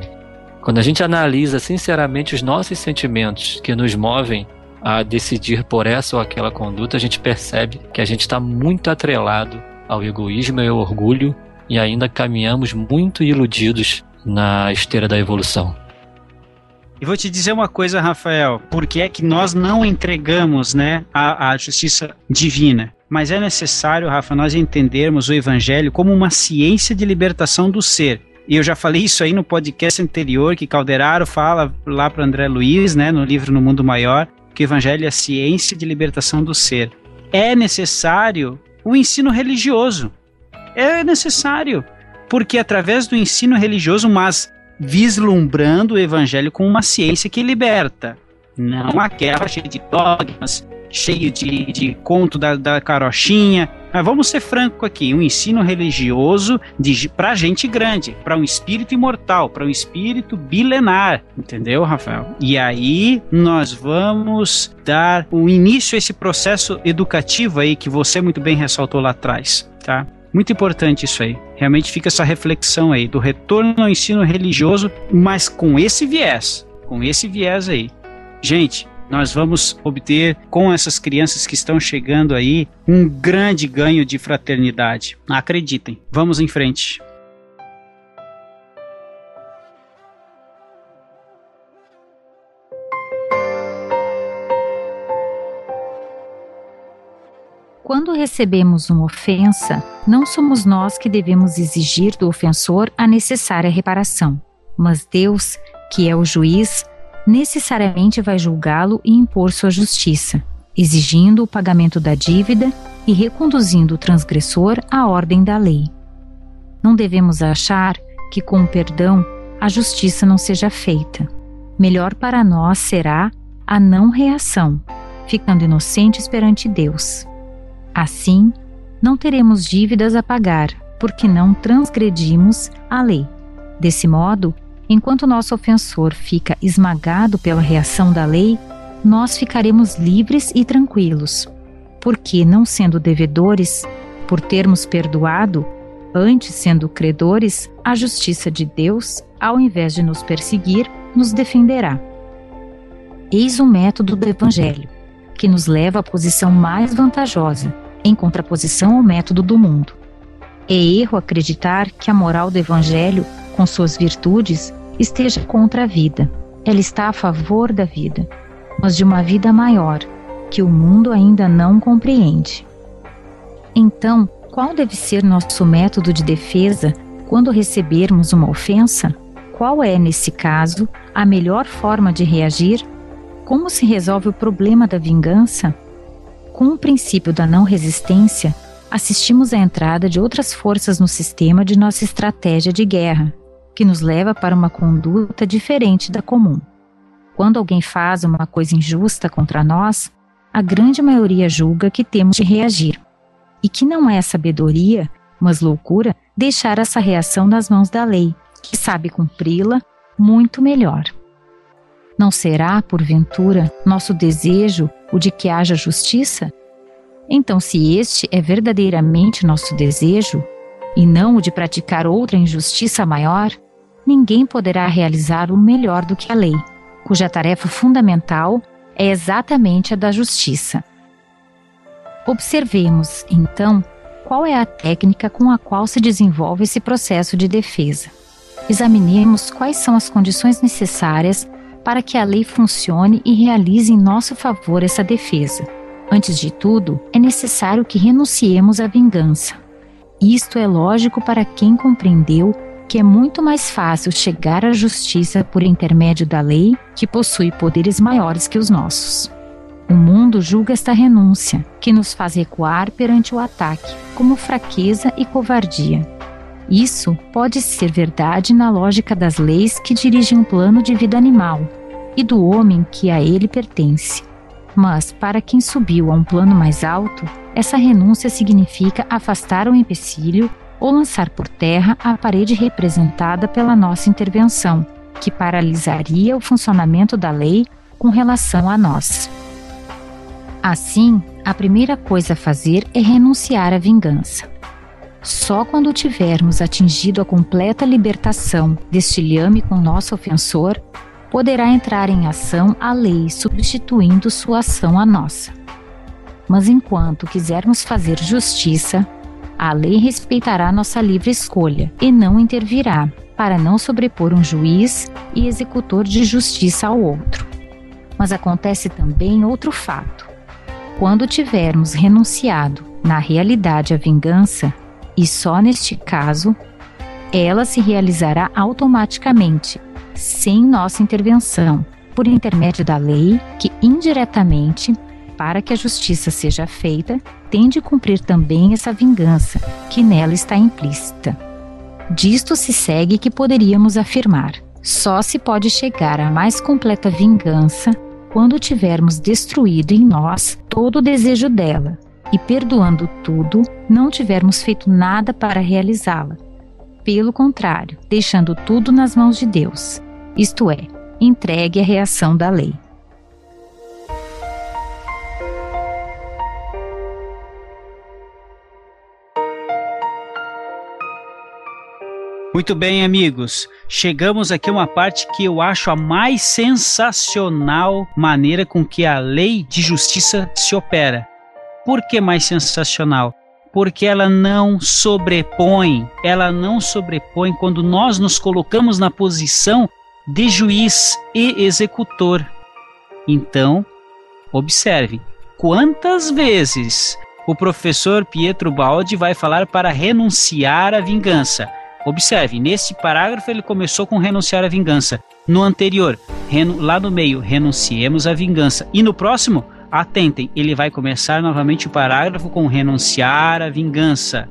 Quando a gente analisa sinceramente os nossos sentimentos que nos movem a decidir por essa ou aquela conduta, a gente percebe que a gente está muito atrelado ao egoísmo e ao orgulho e ainda caminhamos muito iludidos na esteira da evolução. E vou te dizer uma coisa, Rafael, por que é que nós não entregamos né, a, a justiça divina? Mas é necessário, Rafa, nós entendermos o Evangelho como uma ciência de libertação do ser. E eu já falei isso aí no podcast anterior, que Calderaro fala lá para André Luiz, né, no livro No Mundo Maior, que o evangelho é a ciência de libertação do ser. É necessário o ensino religioso. É necessário, porque através do ensino religioso, mas vislumbrando o evangelho como uma ciência que liberta, não aquela cheia de dogmas, cheio de, de conto da, da carochinha. Mas vamos ser franco aqui, um ensino religioso para gente grande, para um espírito imortal, para um espírito bilenar, entendeu, Rafael? E aí nós vamos dar o um início a esse processo educativo aí que você muito bem ressaltou lá atrás, tá? Muito importante isso aí. Realmente fica essa reflexão aí do retorno ao ensino religioso, mas com esse viés, com esse viés aí. Gente, nós vamos obter com essas crianças que estão chegando aí um grande ganho de fraternidade. Acreditem. Vamos em frente. Quando recebemos uma ofensa, não somos nós que devemos exigir do ofensor a necessária reparação, mas Deus, que é o juiz, necessariamente vai julgá-lo e impor sua justiça, exigindo o pagamento da dívida e reconduzindo o transgressor à ordem da lei. Não devemos achar que, com o perdão, a justiça não seja feita. Melhor para nós será a não reação, ficando inocentes perante Deus. Assim, não teremos dívidas a pagar, porque não transgredimos a lei. Desse modo, Enquanto nosso ofensor fica esmagado pela reação da lei, nós ficaremos livres e tranquilos, porque, não sendo devedores, por termos perdoado, antes sendo credores, a justiça de Deus, ao invés de nos perseguir, nos defenderá. Eis o método do Evangelho, que nos leva à posição mais vantajosa, em contraposição ao método do mundo. É erro acreditar que a moral do Evangelho, com suas virtudes, esteja contra a vida. Ela está a favor da vida, mas de uma vida maior, que o mundo ainda não compreende. Então, qual deve ser nosso método de defesa quando recebermos uma ofensa? Qual é, nesse caso, a melhor forma de reagir? Como se resolve o problema da vingança? Com o princípio da não resistência, assistimos à entrada de outras forças no sistema de nossa estratégia de guerra, que nos leva para uma conduta diferente da comum. Quando alguém faz uma coisa injusta contra nós, a grande maioria julga que temos de reagir, e que não é sabedoria, mas loucura, deixar essa reação nas mãos da lei, que sabe cumpri-la muito melhor. Não será, porventura, nosso desejo o de que haja justiça? Então, se este é verdadeiramente nosso desejo, e não o de praticar outra injustiça maior, ninguém poderá realizar o melhor do que a lei, cuja tarefa fundamental é exatamente a da justiça. Observemos, então, qual é a técnica com a qual se desenvolve esse processo de defesa. Examinemos quais são as condições necessárias para que a lei funcione e realize em nosso favor essa defesa. Antes de tudo, é necessário que renunciemos à vingança. Isto é lógico para quem compreendeu que é muito mais fácil chegar à justiça por intermédio da lei, que possui poderes maiores que os nossos. O mundo julga esta renúncia, que nos faz recuar perante o ataque, como fraqueza e covardia. Isso pode ser verdade na lógica das leis que dirigem o plano de vida animal e do homem que a ele pertence. Mas, para quem subiu a um plano mais alto, essa renúncia significa afastar o empecilho ou lançar por terra a parede representada pela nossa intervenção, que paralisaria o funcionamento da lei com relação a nós. Assim, a primeira coisa a fazer é renunciar à vingança. Só quando tivermos atingido a completa libertação deste lhame com nosso ofensor poderá entrar em ação a lei substituindo sua ação à nossa. Mas enquanto quisermos fazer justiça, a lei respeitará nossa livre escolha e não intervirá, para não sobrepor um juiz e executor de justiça ao outro. Mas acontece também outro fato. Quando tivermos renunciado, na realidade, à vingança, e só neste caso, ela se realizará automaticamente sem nossa intervenção, por intermédio da lei que indiretamente, para que a justiça seja feita, tem de cumprir também essa vingança que nela está implícita. Disto se segue que poderíamos afirmar: só se pode chegar à mais completa vingança quando tivermos destruído em nós todo o desejo dela e, perdoando tudo, não tivermos feito nada para realizá-la pelo contrário, deixando tudo nas mãos de Deus, isto é, entregue à reação da lei. Muito bem, amigos. Chegamos aqui a uma parte que eu acho a mais sensacional maneira com que a lei de justiça se opera. Por que mais sensacional? Porque ela não sobrepõe, ela não sobrepõe quando nós nos colocamos na posição de juiz e executor. Então, observe quantas vezes o professor Pietro Baldi vai falar para renunciar à vingança. Observe, nesse parágrafo ele começou com renunciar à vingança. No anterior, lá no meio, renunciemos à vingança. E no próximo, Atentem, ele vai começar novamente o parágrafo com renunciar à vingança.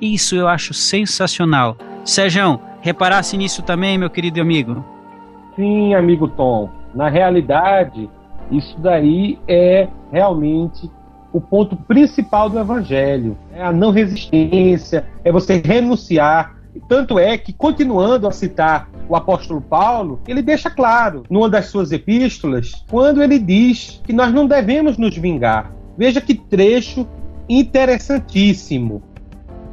Isso eu acho sensacional. Sérgio, reparasse nisso também, meu querido amigo? Sim, amigo Tom. Na realidade, isso daí é realmente o ponto principal do evangelho. É a não resistência, é você renunciar tanto é que, continuando a citar o apóstolo Paulo, ele deixa claro, numa das suas epístolas, quando ele diz que nós não devemos nos vingar. Veja que trecho interessantíssimo.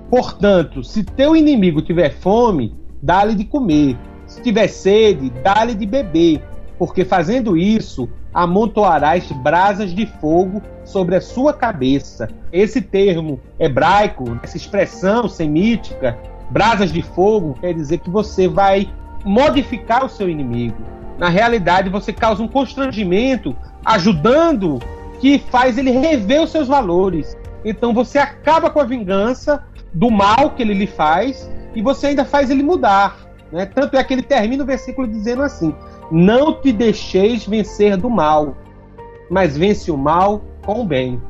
Portanto, se teu inimigo tiver fome, dá-lhe de comer. Se tiver sede, dá-lhe de beber, porque fazendo isso, amontoarás brasas de fogo sobre a sua cabeça. Esse termo hebraico, essa expressão semítica, brasas de fogo, quer dizer que você vai modificar o seu inimigo. Na realidade, você causa um constrangimento, ajudando que faz ele rever os seus valores. Então você acaba com a vingança do mal que ele lhe faz e você ainda faz ele mudar. Né? Tanto é que ele termina o versículo dizendo assim: Não te deixeis vencer do mal, mas vence o mal com o bem.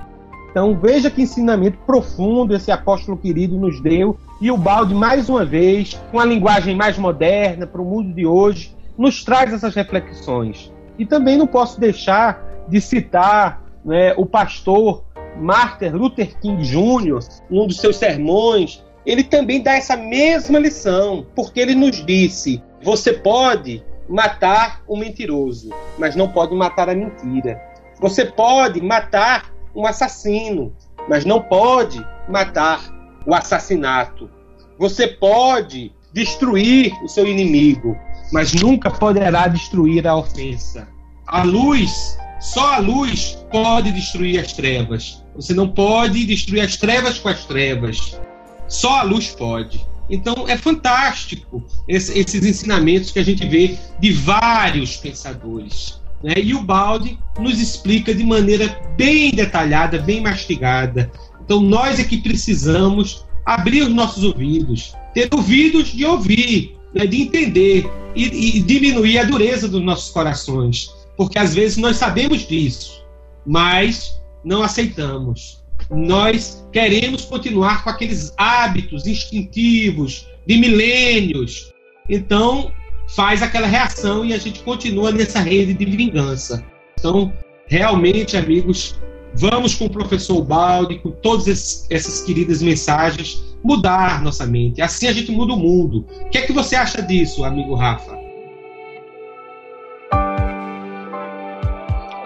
Então veja que ensinamento profundo esse apóstolo querido nos deu. E o balde, mais uma vez, com a linguagem mais moderna para o mundo de hoje, nos traz essas reflexões. E também não posso deixar de citar né, o pastor Martin Luther King Jr., um dos seus sermões, ele também dá essa mesma lição, porque ele nos disse: você pode matar o mentiroso, mas não pode matar a mentira. Você pode matar um assassino, mas não pode matar o assassinato. Você pode destruir o seu inimigo, mas nunca poderá destruir a ofensa. A luz, só a luz pode destruir as trevas. Você não pode destruir as trevas com as trevas. Só a luz pode. Então é fantástico esse, esses ensinamentos que a gente vê de vários pensadores. Né? E o Balde nos explica de maneira bem detalhada, bem mastigada. Então nós é que precisamos abrir os nossos ouvidos, ter ouvidos de ouvir, né? de entender e, e diminuir a dureza dos nossos corações. Porque às vezes nós sabemos disso, mas não aceitamos. Nós queremos continuar com aqueles hábitos instintivos de milênios. Então, faz aquela reação e a gente continua nessa rede de vingança. Então, realmente, amigos, vamos com o professor Balde, com todas essas queridas mensagens, mudar nossa mente. Assim a gente muda o mundo. O que é que você acha disso, amigo Rafa?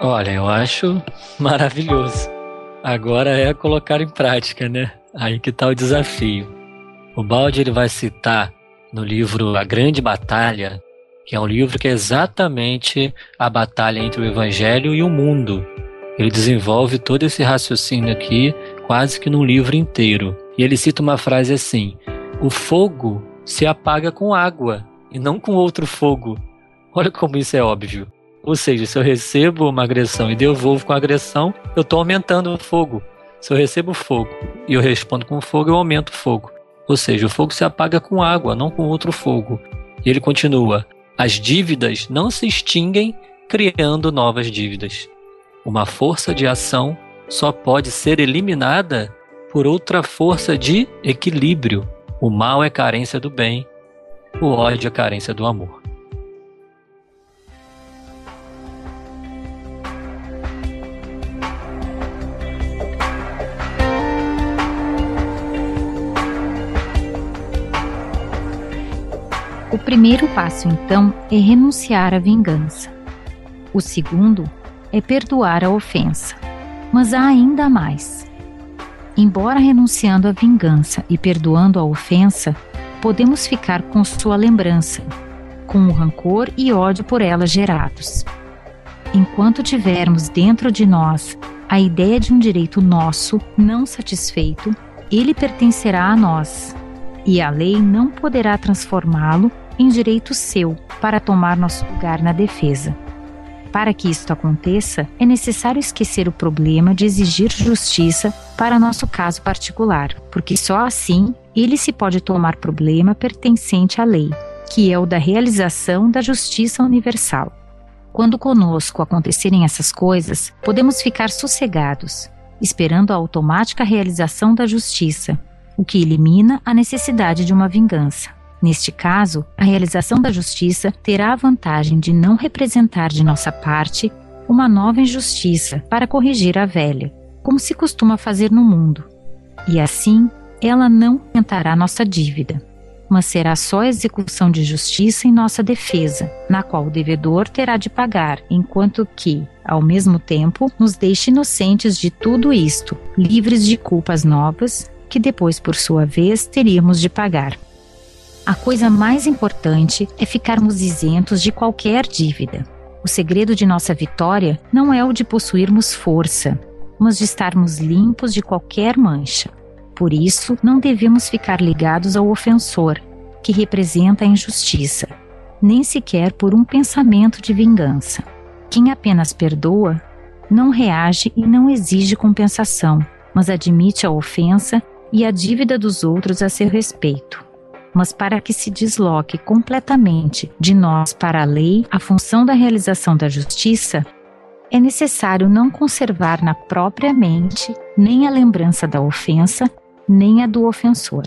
Olha, eu acho maravilhoso. Agora é colocar em prática, né? Aí que tá o desafio. O Balde ele vai citar no livro A Grande Batalha, que é um livro que é exatamente a batalha entre o Evangelho e o mundo. Ele desenvolve todo esse raciocínio aqui quase que num livro inteiro. E ele cita uma frase assim: O fogo se apaga com água e não com outro fogo. Olha como isso é óbvio. Ou seja, se eu recebo uma agressão e devolvo com agressão, eu estou aumentando o fogo. Se eu recebo fogo e eu respondo com fogo, eu aumento o fogo. Ou seja, o fogo se apaga com água, não com outro fogo. E ele continua: as dívidas não se extinguem criando novas dívidas. Uma força de ação só pode ser eliminada por outra força de equilíbrio. O mal é carência do bem, o ódio é carência do amor. O primeiro passo, então, é renunciar à vingança. O segundo é perdoar a ofensa. Mas há ainda mais. Embora renunciando à vingança e perdoando a ofensa, podemos ficar com sua lembrança, com o rancor e ódio por ela gerados. Enquanto tivermos dentro de nós a ideia de um direito nosso não satisfeito, ele pertencerá a nós e a lei não poderá transformá-lo em direito seu para tomar nosso lugar na defesa. Para que isto aconteça, é necessário esquecer o problema de exigir justiça para nosso caso particular, porque só assim ele se pode tomar problema pertencente à lei, que é o da realização da justiça universal. Quando conosco acontecerem essas coisas, podemos ficar sossegados, esperando a automática realização da justiça, o que elimina a necessidade de uma vingança. Neste caso, a realização da justiça terá a vantagem de não representar de nossa parte uma nova injustiça para corrigir a velha, como se costuma fazer no mundo. E assim, ela não aumentará nossa dívida, mas será só execução de justiça em nossa defesa, na qual o devedor terá de pagar, enquanto que, ao mesmo tempo, nos deixe inocentes de tudo isto, livres de culpas novas que depois, por sua vez, teríamos de pagar. A coisa mais importante é ficarmos isentos de qualquer dívida. O segredo de nossa vitória não é o de possuirmos força, mas de estarmos limpos de qualquer mancha. Por isso, não devemos ficar ligados ao ofensor, que representa a injustiça. nem sequer por um pensamento de vingança. Quem apenas perdoa não reage e não exige compensação, mas admite a ofensa e a dívida dos outros a seu respeito. Mas para que se desloque completamente de nós para a lei a função da realização da justiça, é necessário não conservar na própria mente nem a lembrança da ofensa, nem a do ofensor.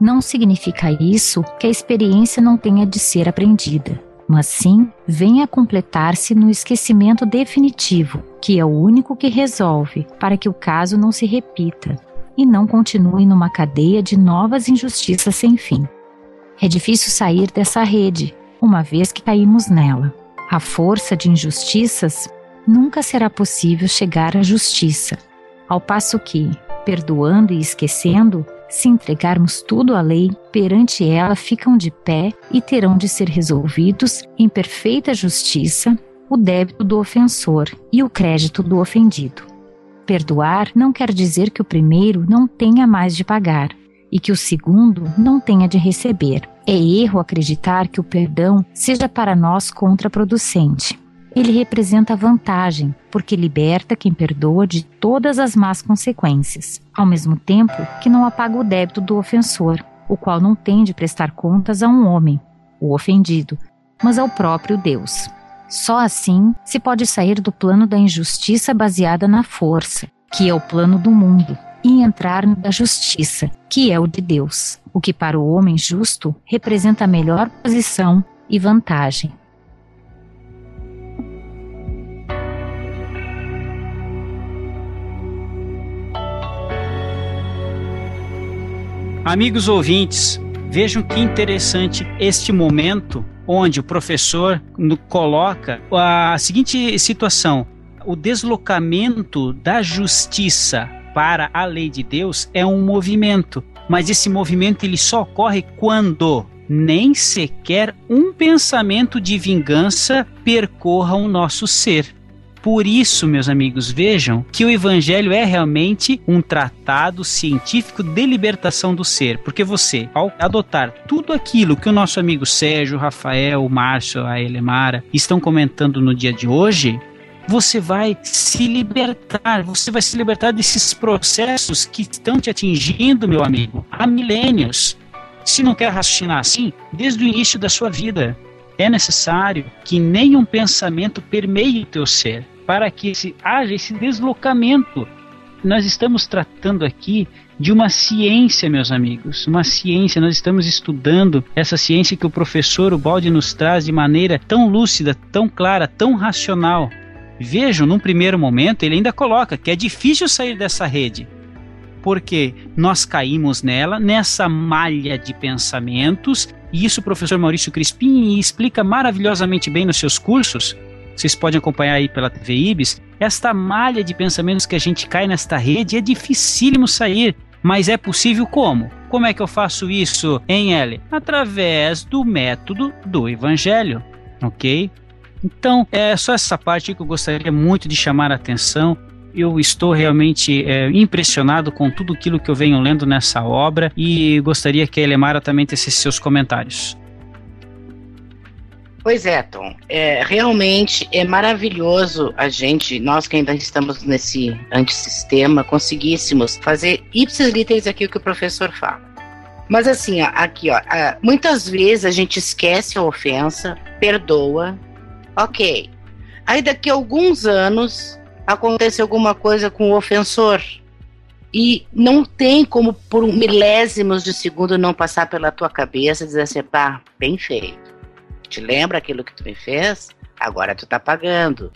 Não significa isso que a experiência não tenha de ser aprendida, mas sim venha completar-se no esquecimento definitivo, que é o único que resolve para que o caso não se repita e não continue numa cadeia de novas injustiças sem fim. É difícil sair dessa rede, uma vez que caímos nela. A força de injustiças nunca será possível chegar à justiça, ao passo que, perdoando e esquecendo, se entregarmos tudo à lei, perante ela ficam de pé e terão de ser resolvidos em perfeita justiça o débito do ofensor e o crédito do ofendido. Perdoar não quer dizer que o primeiro não tenha mais de pagar e que o segundo não tenha de receber. É erro acreditar que o perdão seja para nós contraproducente. Ele representa vantagem, porque liberta quem perdoa de todas as más consequências, ao mesmo tempo que não apaga o débito do ofensor, o qual não tem de prestar contas a um homem, o ofendido, mas ao próprio Deus. Só assim se pode sair do plano da injustiça baseada na força, que é o plano do mundo, e entrar no da justiça, que é o de Deus, o que para o homem justo representa a melhor posição e vantagem. Amigos ouvintes, vejam que interessante este momento onde o professor coloca a seguinte situação: o deslocamento da justiça para a lei de Deus é um movimento, mas esse movimento ele só ocorre quando nem sequer um pensamento de vingança percorra o nosso ser. Por isso, meus amigos, vejam que o Evangelho é realmente um tratado científico de libertação do ser, porque você, ao adotar tudo aquilo que o nosso amigo Sérgio, Rafael, Márcio, a Elemara estão comentando no dia de hoje, você vai se libertar, você vai se libertar desses processos que estão te atingindo, meu amigo, há milênios. Se não quer raciocinar assim, desde o início da sua vida, é necessário que nenhum pensamento permeie o teu ser para que se, haja esse deslocamento. Nós estamos tratando aqui de uma ciência, meus amigos, uma ciência. Nós estamos estudando essa ciência que o professor Ubaldi nos traz de maneira tão lúcida, tão clara, tão racional. Vejam, num primeiro momento, ele ainda coloca que é difícil sair dessa rede, porque nós caímos nela, nessa malha de pensamentos, e isso o professor Maurício Crispim explica maravilhosamente bem nos seus cursos vocês podem acompanhar aí pela TV Ibis, esta malha de pensamentos que a gente cai nesta rede é dificílimo sair. Mas é possível como? Como é que eu faço isso em L? Através do método do Evangelho, ok? Então, é só essa parte que eu gostaria muito de chamar a atenção. Eu estou realmente é, impressionado com tudo aquilo que eu venho lendo nessa obra e gostaria que a Elemara também tecesse seus comentários. Pois é, Tom. É, realmente é maravilhoso a gente, nós que ainda estamos nesse antissistema, conseguíssemos fazer ipsis literis aqui o que o professor fala. Mas assim, ó, aqui, ó, muitas vezes a gente esquece a ofensa, perdoa, ok. Aí daqui a alguns anos acontece alguma coisa com o ofensor e não tem como por milésimos de segundo não passar pela tua cabeça dizer assim, pá, bem feito te lembra aquilo que tu me fez? Agora tu tá pagando.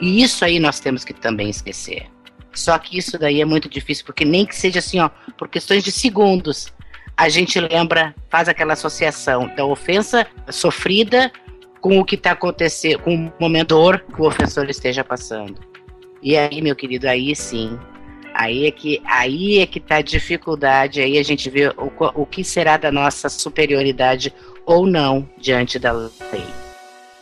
E isso aí nós temos que também esquecer. Só que isso daí é muito difícil, porque nem que seja assim, ó, por questões de segundos, a gente lembra, faz aquela associação da ofensa sofrida com o que está acontecendo, com o momento dor que o ofensor esteja passando. E aí, meu querido, aí sim, aí é que aí é que tá a dificuldade, aí a gente vê o, o que será da nossa superioridade ou não diante da lei.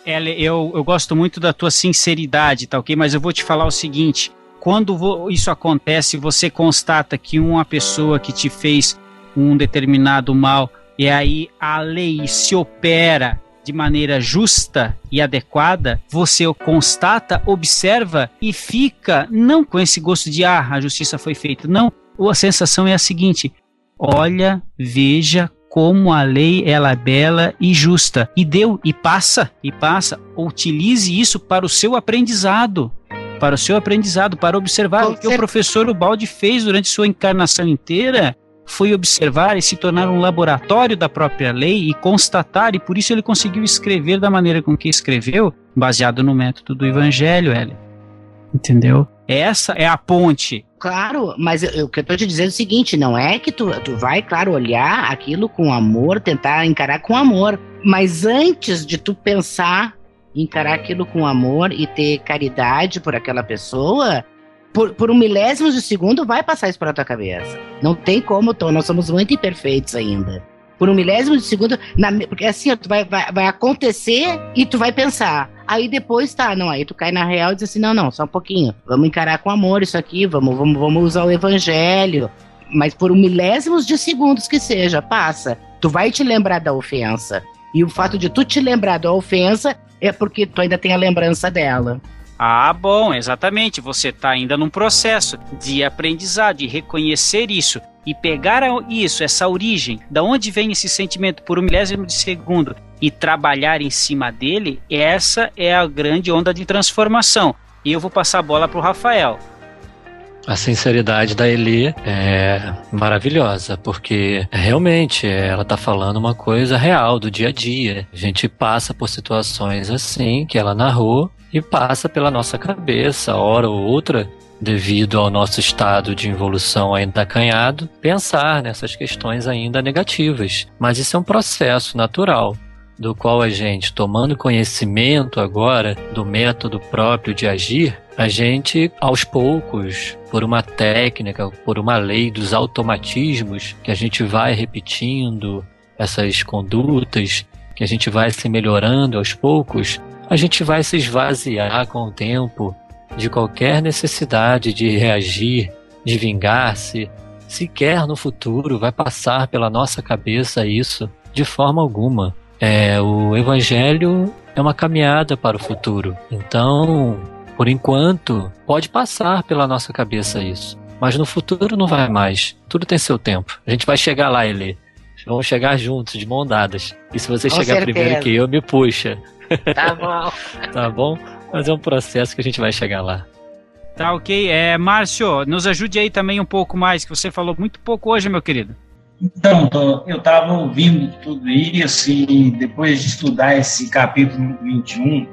Ela, eu, eu gosto muito da tua sinceridade, tá ok? Mas eu vou te falar o seguinte: quando isso acontece, você constata que uma pessoa que te fez um determinado mal, e aí a lei se opera de maneira justa e adequada, você constata, observa e fica não com esse gosto de ah, a justiça foi feita. Não, a sensação é a seguinte: olha, veja como a lei ela é bela e justa e deu e passa e passa. Utilize isso para o seu aprendizado para o seu aprendizado, para observar o que o professor Ubaldi fez durante sua encarnação inteira foi observar e se tornar um laboratório da própria lei e constatar, e por isso ele conseguiu escrever da maneira com que escreveu, baseado no método do Evangelho, Hélio. Entendeu? Essa é a ponte. Claro, mas o que eu tô te dizendo é o seguinte, não é que tu, tu vai, claro, olhar aquilo com amor, tentar encarar com amor, mas antes de tu pensar encarar aquilo com amor e ter caridade por aquela pessoa, por, por um milésimo de segundo vai passar isso pela tua cabeça. Não tem como, Tom, nós somos muito imperfeitos ainda. Por um milésimo de segundo, na, porque assim, ó, tu vai, vai, vai acontecer e tu vai pensar. Aí depois tá, não, aí tu cai na real e diz assim, não, não, só um pouquinho. Vamos encarar com amor isso aqui, vamos, vamos, vamos usar o evangelho. Mas por um milésimos de segundos que seja, passa. Tu vai te lembrar da ofensa. E o fato de tu te lembrar da ofensa é porque tu ainda tem a lembrança dela. Ah, bom, exatamente. Você está ainda num processo de aprendizado, de reconhecer isso e pegar isso, essa origem, da onde vem esse sentimento por um milésimo de segundo e trabalhar em cima dele, essa é a grande onda de transformação. E eu vou passar a bola para o Rafael. A sinceridade da Eli é maravilhosa, porque realmente ela está falando uma coisa real do dia a dia. A gente passa por situações assim que ela narrou e passa pela nossa cabeça, hora ou outra, devido ao nosso estado de evolução ainda acanhado, pensar nessas questões ainda negativas. Mas isso é um processo natural do qual a gente, tomando conhecimento agora do método próprio de agir, a gente, aos poucos, por uma técnica, por uma lei dos automatismos, que a gente vai repetindo essas condutas, que a gente vai se melhorando aos poucos, a gente vai se esvaziar com o tempo de qualquer necessidade de reagir, de vingar-se. Sequer no futuro vai passar pela nossa cabeça isso de forma alguma. É, o Evangelho é uma caminhada para o futuro. Então, por enquanto, pode passar pela nossa cabeça isso. Mas no futuro não vai mais. Tudo tem seu tempo. A gente vai chegar lá, Eli. Vamos chegar juntos, de mão dadas. E se você Com chegar certeza. primeiro que eu, me puxa. <laughs> Tá bom. tá bom? Mas é um processo que a gente vai chegar lá. Tá ok. É, Márcio, nos ajude aí também um pouco mais, que você falou muito pouco hoje, meu querido. Então, eu estava ouvindo tudo isso e depois de estudar esse capítulo 21,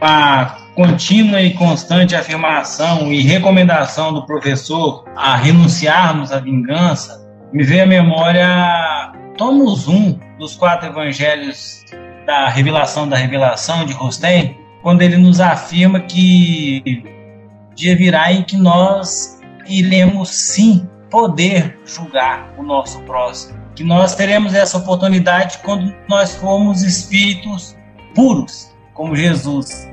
a contínua e constante afirmação e recomendação do professor a renunciarmos à vingança, me veio à memória Tomos 1 dos quatro evangelhos da revelação da revelação de Rostein, quando ele nos afirma que dia virá em que nós iremos sim poder julgar o nosso próximo. Que nós teremos essa oportunidade quando nós formos espíritos puros, como Jesus.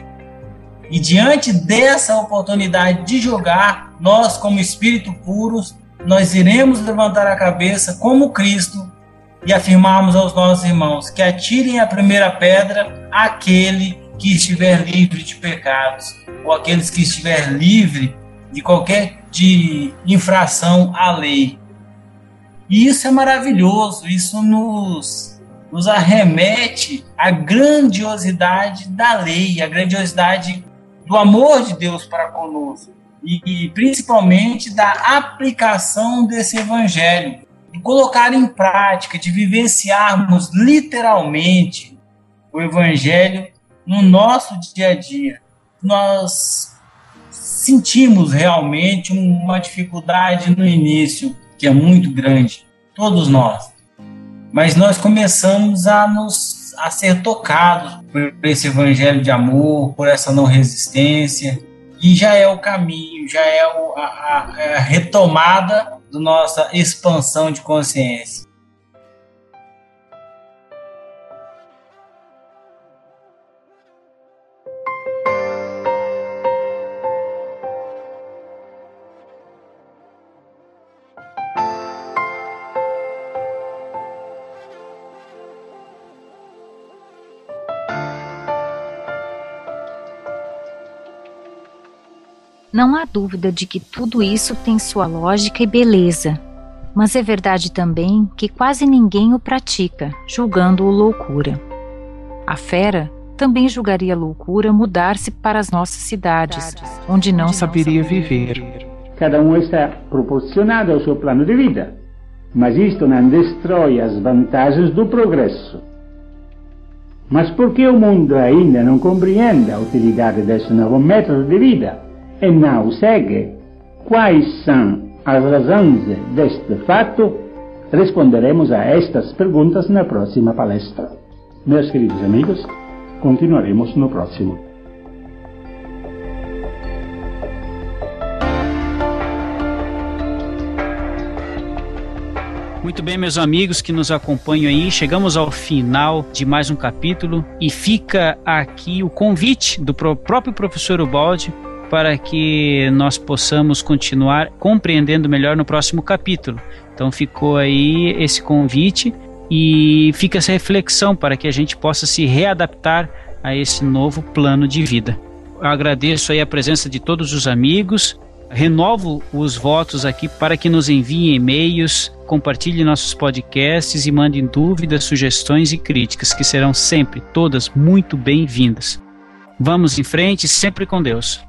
E diante dessa oportunidade de julgar, nós, como espírito puros, nós iremos levantar a cabeça como Cristo e afirmarmos aos nossos irmãos que atirem a primeira pedra aquele que estiver livre de pecados, ou aqueles que estiver livre de qualquer de infração à lei. E isso é maravilhoso, isso nos, nos arremete à grandiosidade da lei, à grandiosidade do amor de Deus para conosco. E, e principalmente da aplicação desse evangelho, de colocar em prática, de vivenciarmos literalmente o evangelho no nosso dia a dia. Nós sentimos realmente uma dificuldade no início, que é muito grande, todos nós. Mas nós começamos a nos a ser tocados por esse evangelho de amor, por essa não resistência, e já é o caminho, já é a, a, a retomada da nossa expansão de consciência. Não há dúvida de que tudo isso tem sua lógica e beleza, mas é verdade também que quase ninguém o pratica, julgando-o loucura. A fera também julgaria loucura mudar-se para as nossas cidades, onde não saberia viver. Cada um está proporcionado ao seu plano de vida, mas isto não destrói as vantagens do progresso. Mas porque o mundo ainda não compreende a utilidade desse novo método de vida e o segue, quais são as razões deste fato? Responderemos a estas perguntas na próxima palestra. Meus queridos amigos, continuaremos no próximo. Muito bem, meus amigos que nos acompanham aí, chegamos ao final de mais um capítulo e fica aqui o convite do próprio professor Ubaldi para que nós possamos continuar compreendendo melhor no próximo capítulo. Então ficou aí esse convite e fica essa reflexão para que a gente possa se readaptar a esse novo plano de vida. Eu agradeço aí a presença de todos os amigos Renovo os votos aqui para que nos enviem e-mails, compartilhem nossos podcasts e mandem dúvidas, sugestões e críticas, que serão sempre todas muito bem-vindas. Vamos em frente, sempre com Deus.